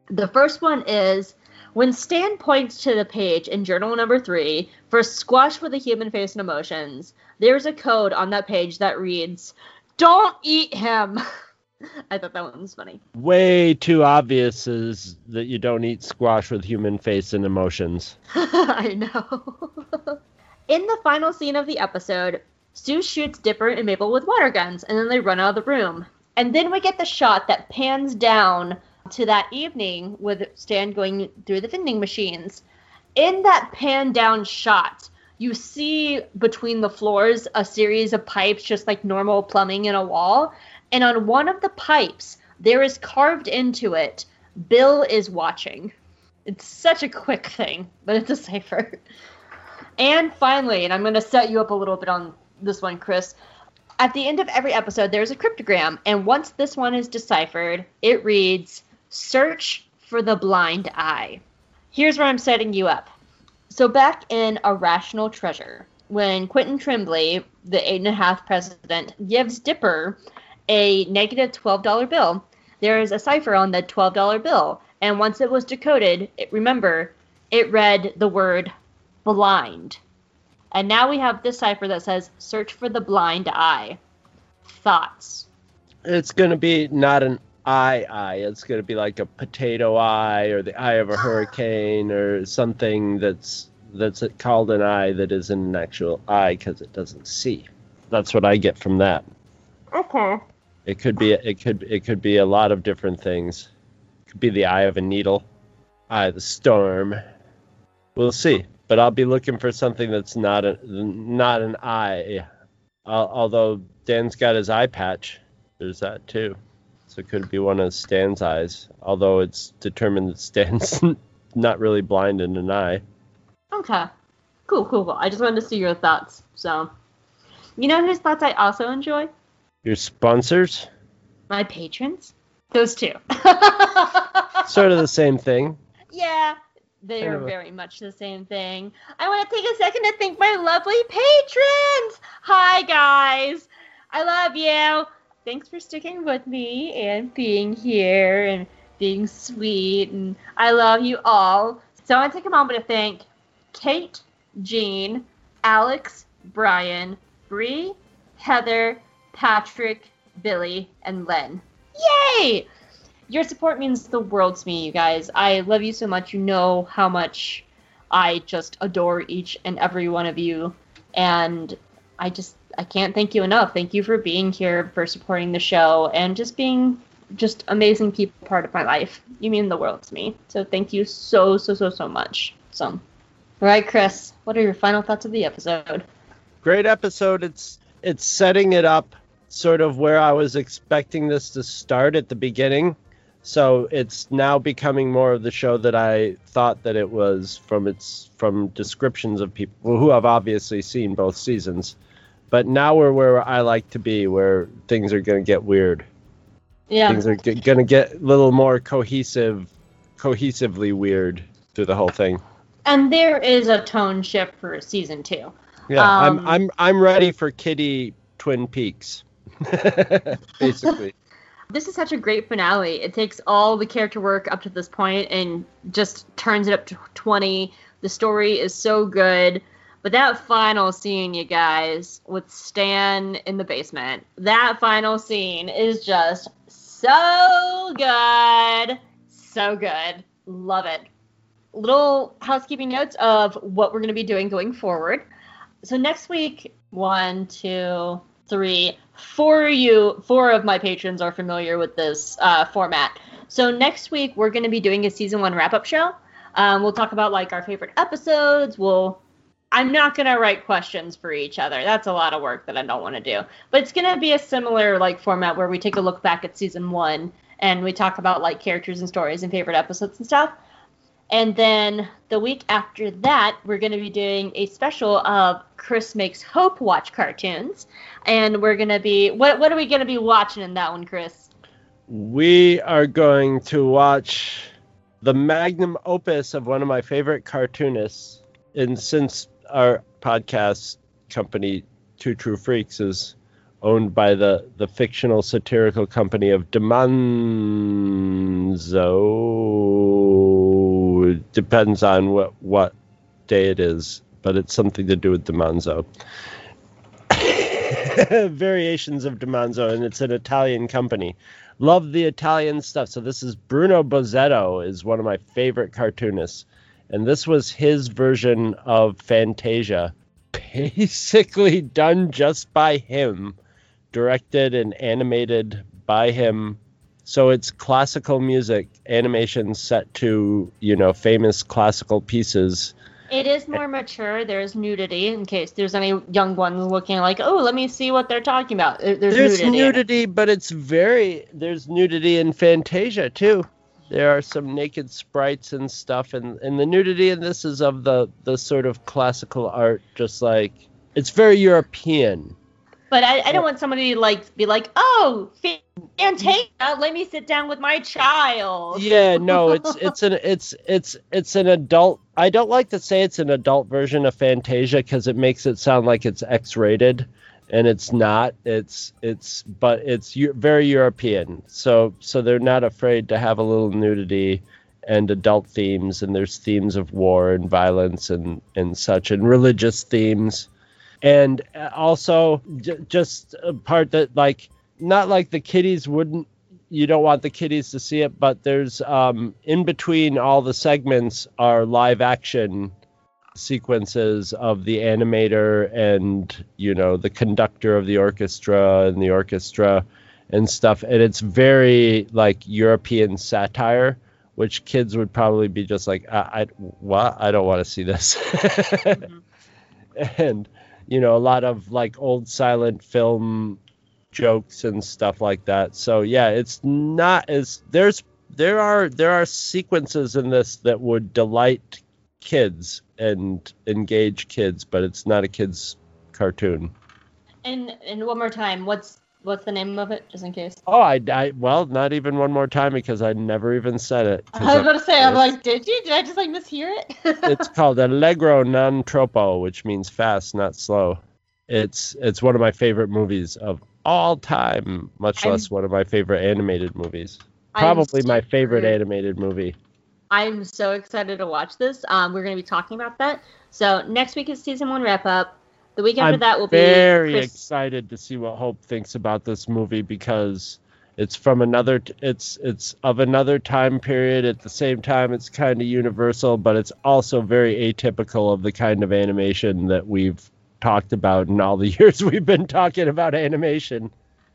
S2: The first one is when Stan points to the page in journal number three for squash with a human face and emotions. There's a code on that page that reads, "Don't eat him." I thought that one was funny.
S3: Way too obvious is that you don't eat squash with human face and emotions.
S2: I know. In the final scene of the episode, Soos shoots Dipper and Mabel with water guns, and then they run out of the room. And then we get the shot that pans down to that evening with Stan going through the vending machines. In that pan down shot, you see between the floors a series of pipes, just like normal plumbing in a wall. And on one of the pipes, there is carved into it, Bill is watching. It's such a quick thing, but it's a cipher. And finally, and I'm going to set you up a little bit on this one, Chris. At the end of every episode, there's a cryptogram, and once this one is deciphered, it reads Search for the Blind Eye. Here's where I'm setting you up. So back in Irrational Treasure, when Quentin Trembley, the eight and a half president, gives Dipper a negative negative twelve dollar bill, there is a cipher on the twelve dollar bill, and once it was decoded, it, remember, it read the word blind. And now we have this cipher that says search for the blind eye. Thoughts?
S3: It's gonna be not an eye eye. It's gonna be like a potato eye or the eye of a hurricane or something that's that's called an eye that isn't an actual eye because it doesn't see. That's what I get from that.
S2: Okay.
S3: It could be it could it could be a lot of different things. It could be the eye of a needle, eye of the storm. We'll see. But I'll be looking for something that's not a not an eye. Al- although Dan's got his eye patch, there's that too. So it could be one of Stan's eyes. Although it's determined that Stan's not really blind in an eye.
S2: Okay. Cool, cool, cool. I just wanted to see your thoughts. So, you know whose thoughts I also enjoy?
S3: Your sponsors,
S2: My patrons. Those two.
S3: sort of the same thing.
S2: Yeah, they are very much the same thing. I want to take a second to thank my lovely patrons. Hi, guys. I love you. Thanks for sticking with me and being here and being sweet. And I love you all. So I want to take a moment to thank Kate, Jean, Alex, Brian, Bree, Heather, Patrick, Billy, and Len. Yay! Your support means the world to me, you guys. I love you so much. You know how much I just adore each and every one of you. And I just I can't thank you enough. Thank you for being here, for supporting the show, and just being just amazing people part of my life. You mean the world to me. So thank you so so so so much. So, all right, Chris, what are your final thoughts of the episode?
S3: great episode. It's it's setting it up sort of where I was expecting this to start at the beginning. So it's now becoming more of the show that I thought that it was from its from descriptions of people who have obviously seen both seasons. But now we're where I like to be, where things are going to get weird.
S2: Yeah.
S3: Things are g- going to get a little more cohesive, cohesively weird through the whole thing.
S2: And there is a tone shift for season two.
S3: Yeah,
S2: Um,
S3: I'm I'm I'm ready for Kitty Twin Peaks. Basically.
S2: This is such a great finale. It takes all the character work up to this point and just turns it up to 20. The story is so good. But that final scene, you guys, with Stan in the basement, that final scene is just so good. So good. Love it. Little housekeeping notes of what we're going to be doing going forward. So next week, one, two, three, four you, four of my patrons are familiar with this uh, format. So next week we're going to be doing a season one wrap up show. Um, we'll talk about like our favorite episodes. We'll. I'm not going to write questions for each other. That's a lot of work that I don't want to do. But it's going to be a similar like format where we take a look back at season one and we talk about like characters and stories and favorite episodes and stuff. And then the week after that, we're going to be doing a special of Chris Makes Hope watch cartoons. And we're going to be, what, what are we going to be watching in that one, Chris?
S3: we are going to watch the magnum opus of one of my favorite cartoonists. And since our podcast company, Two True Freaks, is owned by the, the fictional satirical company of Demanzo, depends on what, what day it is, but it's something to do with Demanzo. Variations of Demanzo, and it's an Italian company love the Italian stuff. So this is Bruno Bozzetto is one of my favorite cartoonists, and this was his version of Fantasia, basically done just by him, directed and animated by him. So it's classical music, animation set to you know famous classical pieces.
S2: It is more mature. There's nudity in case there's any young ones looking like, oh, let me see what they're talking about. There's,
S3: There's
S2: nudity.
S3: nudity, but it's very there's nudity in Fantasia too. There are some naked sprites and stuff, and, and the nudity in this is of the the sort of classical art, just like it's very European.
S2: But I, I don't want somebody to like be like, oh, Fantasia, let me sit down with my child.
S3: Yeah, no, it's it's an it's it's it's an adult. I don't like to say it's an adult version of Fantasia because it makes it sound like it's X-rated, and it's not. It's it's but it's very European. So so they're not afraid to have a little nudity and adult themes, and there's themes of war and violence and and such, and religious themes and uh, also j- just a part that like not like the kiddies wouldn't you don't want the kiddies to see it but there's um in between all the segments are live action sequences of the animator and you know the conductor of the orchestra and the orchestra and stuff. And it's very like european satire which kids would probably be just like i, I what? I don't want to see this. Mm-hmm. and you know, a lot of like old silent film jokes and stuff like that. So yeah, it's not as there's there are there are sequences in this that would delight kids and engage kids, but it's not a kids cartoon.
S2: And and one more time, what's what's the name of it, just in case?
S3: Oh, I, I well, not even one more time because I never even said it.
S2: I was about to say, I'm like, did you? Did I just like mishear it?
S3: it's called Allegro non troppo, which means fast, not slow. It's it's one of my favorite movies of all time, much I'm, less one of my favorite animated movies. Probably my favorite animated movie.
S2: I'm so excited to watch this. Um, we're going to be talking about that. So next week is season one wrap up. The week after
S3: I'm
S2: that will
S3: be very Chris... excited to see what Hope thinks about this movie because it's from another it's it's of another time period at the same time it's kind of universal but it's also very atypical of the kind of animation that we've talked about in all the years we've been talking about animation.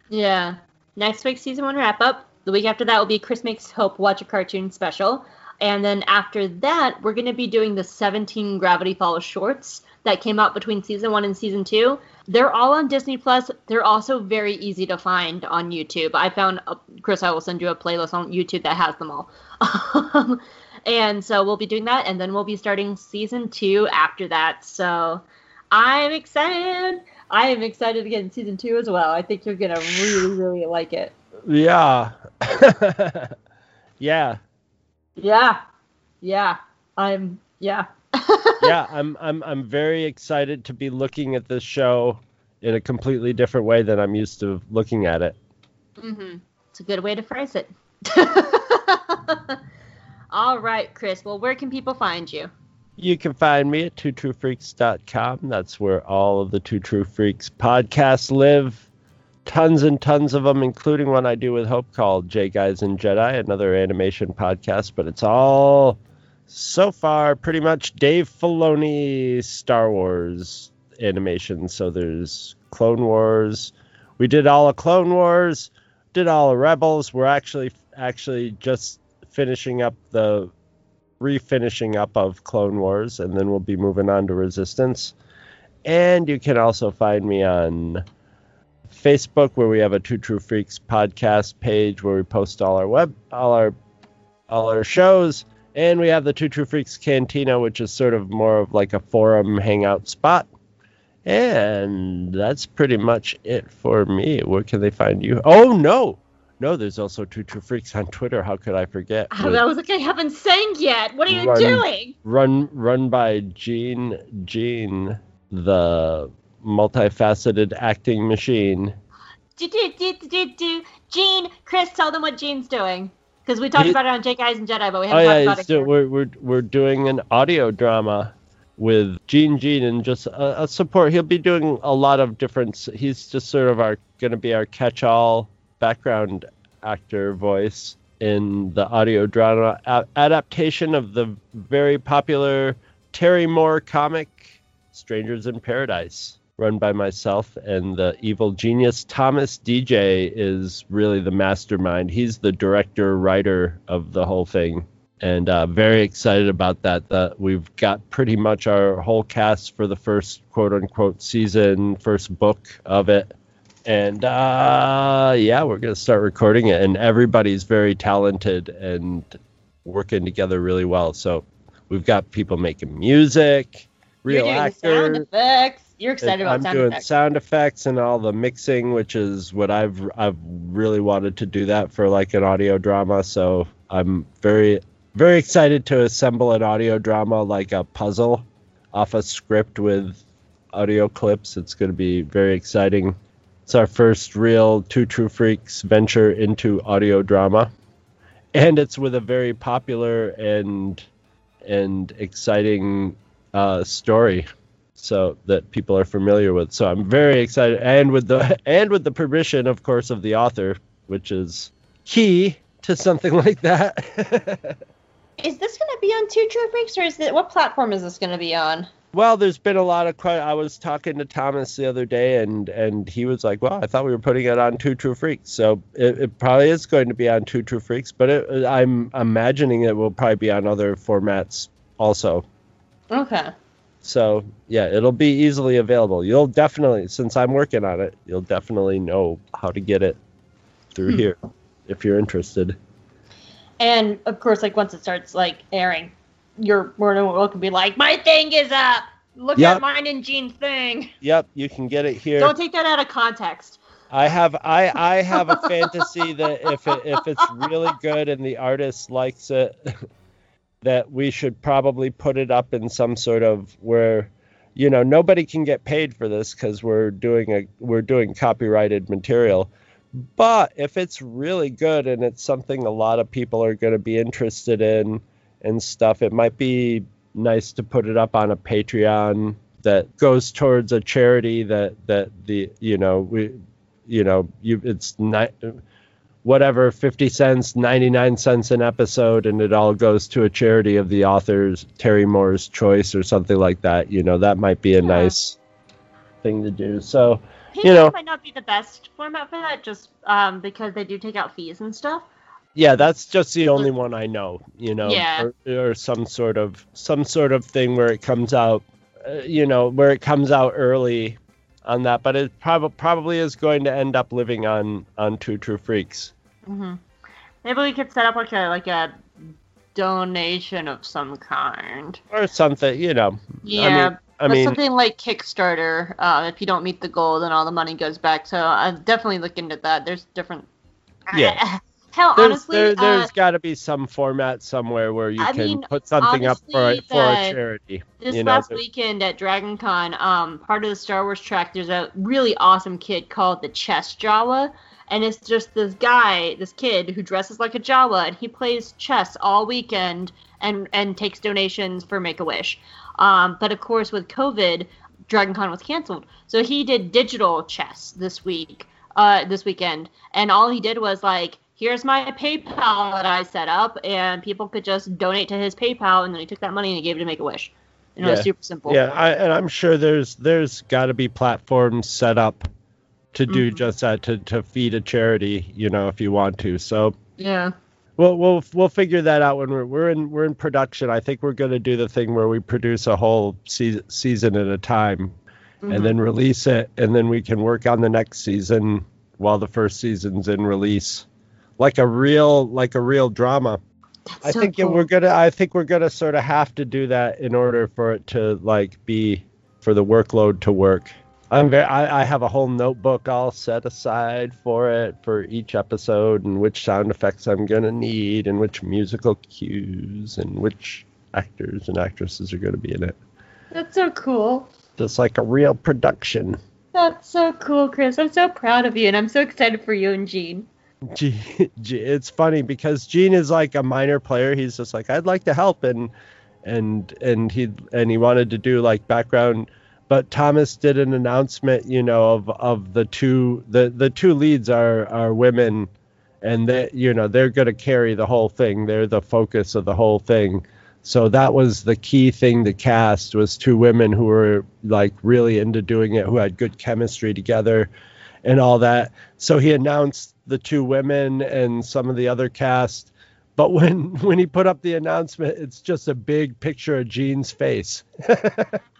S2: Yeah. Next week's season 1 wrap up. The week after that will be Chris Makes Hope Watch a Cartoon special. And then after that, we're going to be doing the 17 Gravity Falls shorts that came out between season one and season two. They're all on Disney Plus. They're also very easy to find on YouTube. I found, a, Chris, I will send you a playlist on YouTube that has them all. and so we'll be doing that, and then we'll be starting season two after that. So I'm excited. I am excited to get in season two as well. I think you're gonna really, really like it.
S3: Yeah. yeah.
S2: Yeah. Yeah. I'm yeah.
S3: Yeah, I'm I'm I'm very excited to be looking at this show in a completely different way than I'm used to looking at it.
S2: Mhm. It's a good way to phrase it. All right, Chris. Well, where can people find you?
S3: You can find me at twotruefreaks.com. That's where all of the Two True Freaks podcasts live. Tons and tons of them, including one I do with Hope called J Guys and Jedi, another animation podcast, but it's all so far pretty much Dave Filoni Star Wars animation. So there's Clone Wars. We did all of Clone Wars, did all of Rebels. We're actually actually just finishing up the refinishing up of Clone Wars, and then we'll be moving on to Resistance. And you can also find me on Facebook, where we have a Two True Freaks podcast page where we post all our web, all our, all our shows and we have the Two True Freaks Cantina, which is sort of more of like a forum hangout spot. And that's pretty much it for me. Where can they find you? Oh, no. No, there's also Two True Freaks on Twitter. How could I forget?
S2: Ah, oh, that was like I haven't sang yet. What are you run, doing?
S3: Run, run by Gene, Gene, the multifaceted acting machine.
S2: Do, do, do, do, do. Gene, Chris, tell them what Gene's doing. Because we talked he, about it on Jake Eyes and Jedi, but we haven't oh, talked yeah, about it
S3: still, We're, we're, we're doing an audio drama with Gene Gene and just a, a, support. He'll be doing a lot of different. He's just sort of our going to be our catch-all background actor voice in the audio drama a- adaptation of the very popular Terry Moore comic Strangers in Paradise run by myself and the evil genius Thomas DJ is really the mastermind. He's the director writer of the whole thing, and uh, very excited about that. That we've got pretty much our whole cast for the first quote unquote season, first book of it. And uh, yeah, we're gonna start recording it, and everybody's very talented and working together really well. So we've got people making music, real actors,
S2: You're excited about
S3: I'm
S2: sound
S3: doing
S2: effects.
S3: sound effects and all the mixing, which is what I've I've really wanted to do that for like an audio drama. So I'm very very excited to assemble an audio drama like a puzzle off a script with audio clips. It's going to be very exciting. It's our first real Two True Freaks venture into audio drama, and it's with a very popular and and exciting uh, story so that people are familiar with. So I'm very excited, and with the and with the permission, of course, of the author, which is key to something like that.
S2: Is this going to be on Two True Freaks, or is it what platform is this going to be on?
S3: well, there's been a lot of. I was talking to Thomas the other day, and and he was like, "Well, I thought we were putting it on Two True Freaks, so it, it probably is going to be on Two True Freaks, but it, I'm imagining it will probably be on other formats also."
S2: Okay.
S3: So yeah, it'll be easily available. You'll definitely, since I'm working on it, you'll definitely know how to get it through
S2: Hmm.
S3: here if you're interested.
S2: And of course, like once it starts like airing, you're more than welcome to be like, my thing is up. Look
S3: Yep.
S2: at mine and Gene's thing.
S3: Yep, you can get it here.
S2: Don't take that out of context.
S3: I have I I have a fantasy that if it, if it's really good and the artist likes it, that we should probably put it up in some sort of where, you know, nobody can get paid for this because we're doing a we're doing copyrighted material. But if it's really good and it's something a lot of people are going to be interested in and stuff, it might be nice to put it up on a Patreon that goes towards a charity that that the you know we you know you it's not whatever 50 cents 99 cents an episode and it all goes to a charity of the author's terry moore's choice or something like that you know that might be a
S2: Yeah.
S3: nice thing to do so
S2: Patreon
S3: You know.
S2: might not be the best format for that, just um, because they do take out fees and stuff.
S3: yeah that's just the only one i know you know
S2: Yeah.
S3: or, or some sort of some sort of thing where it comes out uh, you know where it comes out early on that but it prob- probably is going to end up living on on two true freaks
S2: hmm Maybe we could set up like a like a donation of some kind.
S3: or something you know
S2: Yeah,
S3: i
S2: but
S3: mean
S2: something like Kickstarter. Uh, if you don't meet the goal, then all the money goes back. So I'm definitely look into that. There's different.
S3: Yeah.
S2: Hell,
S3: there's,
S2: honestly,
S3: there,
S2: uh,
S3: there's got to be some format somewhere where you
S2: I
S3: can
S2: mean,
S3: put something up for for a charity.
S2: This
S3: you know,
S2: last weekend at Dragon Con, um, part of the Star Wars track, there's a really awesome kid called the Chess Jawa. And it's just this guy, this kid who dresses like a Jawa, and he plays chess all weekend and, and takes donations for Make a Wish. Um, but of course, with COVID, Dragon Con was canceled. So he did digital chess this week, uh, this weekend. And all he did was like, here's my PayPal that I set up, and people could just donate to his PayPal, and then he took that money and he gave it to Make a Wish. And it was
S3: Yeah.
S2: super simple.
S3: Yeah, I, and I'm sure there's there's got to be platforms set up to do
S2: Mhm.
S3: just that to, to feed a charity, you know, if you want to. So
S2: Yeah.
S3: we'll we'll we'll figure that out when we're we're in we're in production. I think we're going to do the thing where we produce a whole se- season at a time
S2: Mhm.
S3: and then release it, and then we can work on the next season while the first season's in release, like a real like a real drama.
S2: That's
S3: I
S2: so
S3: think
S2: cool.
S3: we're gonna. I think we're gonna sort of have to do that in order for it to like be for the workload to work. I'm very. I, I have a whole notebook all set aside for it for each episode and which sound effects I'm gonna need and which musical cues and which actors and actresses are gonna be in it.
S2: That's so cool.
S3: Just like a real production.
S2: That's so cool, Chris. I'm so proud of you, and I'm so excited for you and Gene.
S3: G, G, it's funny because Gene is like a minor player. He's just like, I'd like to help, and and and he and he wanted to do like background. But Thomas did an announcement, you know, of of the two the the two leads are are women, and that you know they're gonna carry the whole thing. They're the focus of the whole thing. So that was the key thing to cast was two women who were like really into doing it, who had good chemistry together, and all that. So he announced the two women and some of the other cast. But when when he put up the announcement, it's just a big picture of Gene's face.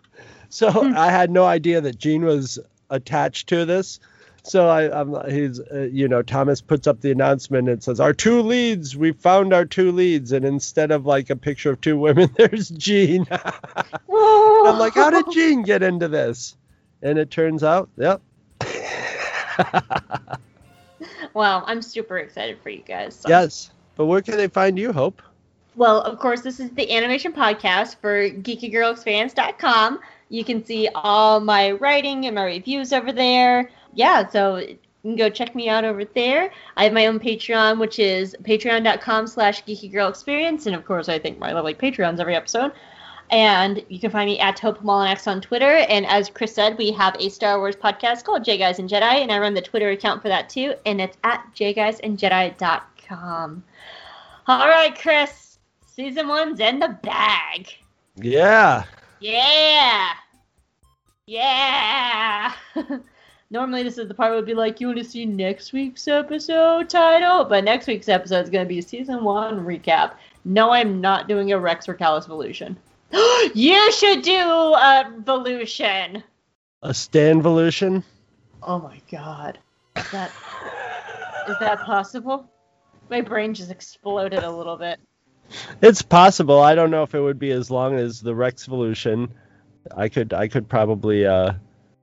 S3: so I had no idea that Gene was attached to this. So I, I'm he's uh, you know Thomas puts up the announcement and says our two leads we found our two leads and instead of like a picture of two women there's Gene. I'm like how did Gene get into this? And it turns out, yep.
S2: Well, I'm super excited for you guys. so-
S3: yes. But where can they find you, Hope?
S2: Well, of course, this is the animation podcast for geekygirlexperience.com. You can see all my writing and my reviews over there. Yeah, so you can go check me out over there. I have my own Patreon, which is patreon.com slash geekygirlexperience. And of course, I thank my lovely Patreons every episode. And you can find me at Hope on Twitter. And as Chris said, we have a Star Wars podcast called J Guys and Jedi, and I run the Twitter account for that too. And it's at jguysandjedi.com. All right, Chris. Season one's in the bag.
S3: Yeah.
S2: Yeah. Yeah. Normally, this is the part where it'd be like, you want to see next week's episode title? But next week's episode is going to be season one recap. No, I'm not doing a Rex or Kallus Evolution. you should do a Evolution.
S3: A Stanvolution?
S2: Oh my god. Is that is that possible? My brain just exploded a little bit.
S3: It's possible. I don't know if it would be as long as the Rexvolution. I could I could probably uh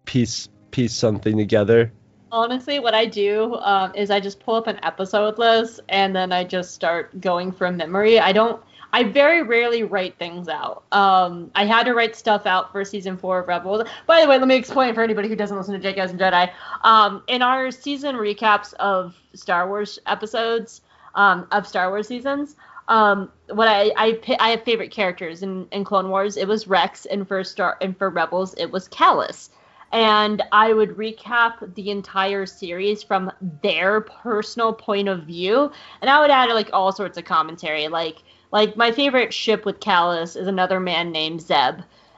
S3: piece piece something together.
S2: Honestly, what I do um, is I just pull up an episode list and then I just start going from memory. I don't. I very rarely write things out. Um, I had to write stuff out for season four of Rebels. By the way, let me explain for anybody who doesn't listen to J Guys and Jedi. Um, in our season recaps of Star Wars episodes, um, of Star Wars seasons, um, what I I, I have favorite characters in, in Clone Wars. It was Rex, and for Star and for Rebels, it was Kallus and I would recap the entire series from their personal point of view, and I would add like all sorts of commentary. Like like my favorite ship with Kallus is another man named Zeb,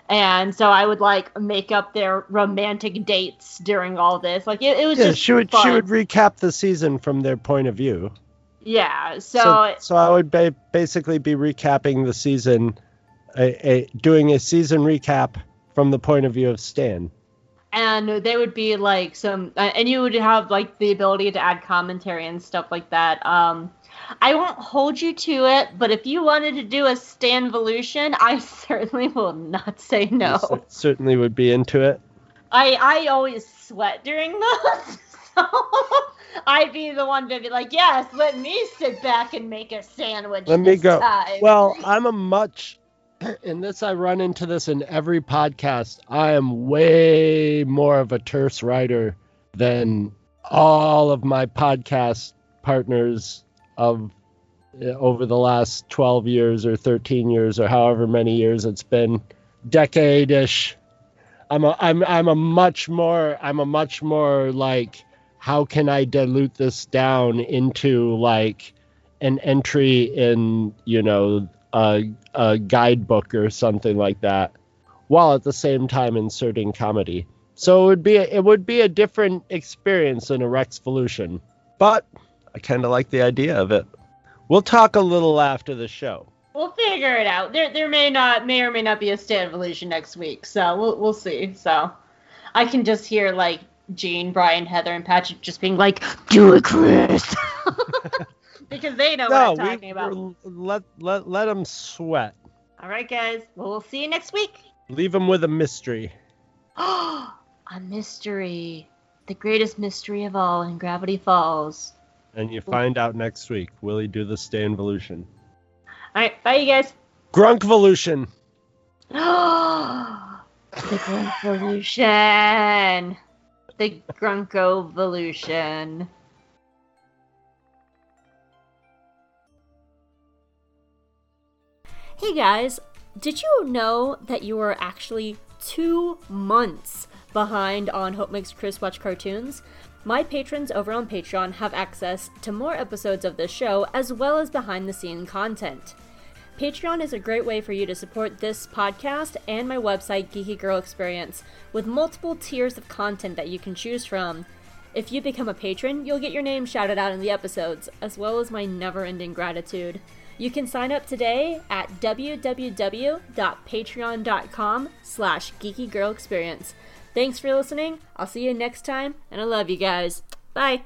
S2: and so I would like make up their romantic dates during all this. Like it, it was
S3: Yeah,
S2: just
S3: she would she would recap the season from their point of view.
S2: Yeah. So,
S3: So so I would ba- basically be recapping the season, a, a doing a season recap from the point of view of Stan.
S2: and they would be like some uh, and you would have like the ability to add commentary and stuff like that um i won't hold you to it but if you wanted to do a Stan stanvolution i certainly will not say no
S3: cer- certainly would be into it.
S2: i i always sweat during those i'd be the one to be like yes let me sit back and make a sandwich
S3: Let me go.
S2: time."
S3: Well, I'm a much, in this, I run into this in every podcast. I am way more of a terse writer than all of my podcast partners of uh, over the last 12 years or 13 years or however many years it's been, decade ish. I'm a, I'm, I'm a much more, I'm a much more like, how can I dilute this down into like, an entry in you know a, a guidebook or something like that while at the same time inserting comedy so it would be a, it would be a different experience than a rexvolution but i kind of like the idea of it we'll talk a little after the show
S2: We'll figure it out. There, there may not, may or may not be a Stanvolution next week, so we'll, we'll see. So, I can just hear like Gene, Brian, Heather, and Patrick just being like, "Do it, Chris," because they know
S3: no
S2: what I'm
S3: we,
S2: talking about.
S3: let let let them sweat
S2: All right, guys. Well, we'll see you next week.
S3: leave them with a mystery Oh,
S2: a mystery, the greatest mystery of all in Gravity Falls.
S3: and you find out next week will he do the stay involution
S2: All right, bye, you guys.
S3: grunkvolution
S2: the Grunkvolution. The Grunko Grunkovolution.
S1: Hey guys, did you know that you were actually two months behind on Hope Makes Chris Watch Cartoons? My patrons over on Patreon have access to more episodes of this show as well as behind the scene content. Patreon is a great way for you to support this podcast and my website, Geeky Girl Experience, with multiple tiers of content that you can choose from. If you become a patron, you'll get your name shouted out in the episodes, as well as my never-ending gratitude. You can sign up today at www.patreon.com slash geekygirlexperience. Thanks for listening. I'll see you next time, and I love you guys. Bye.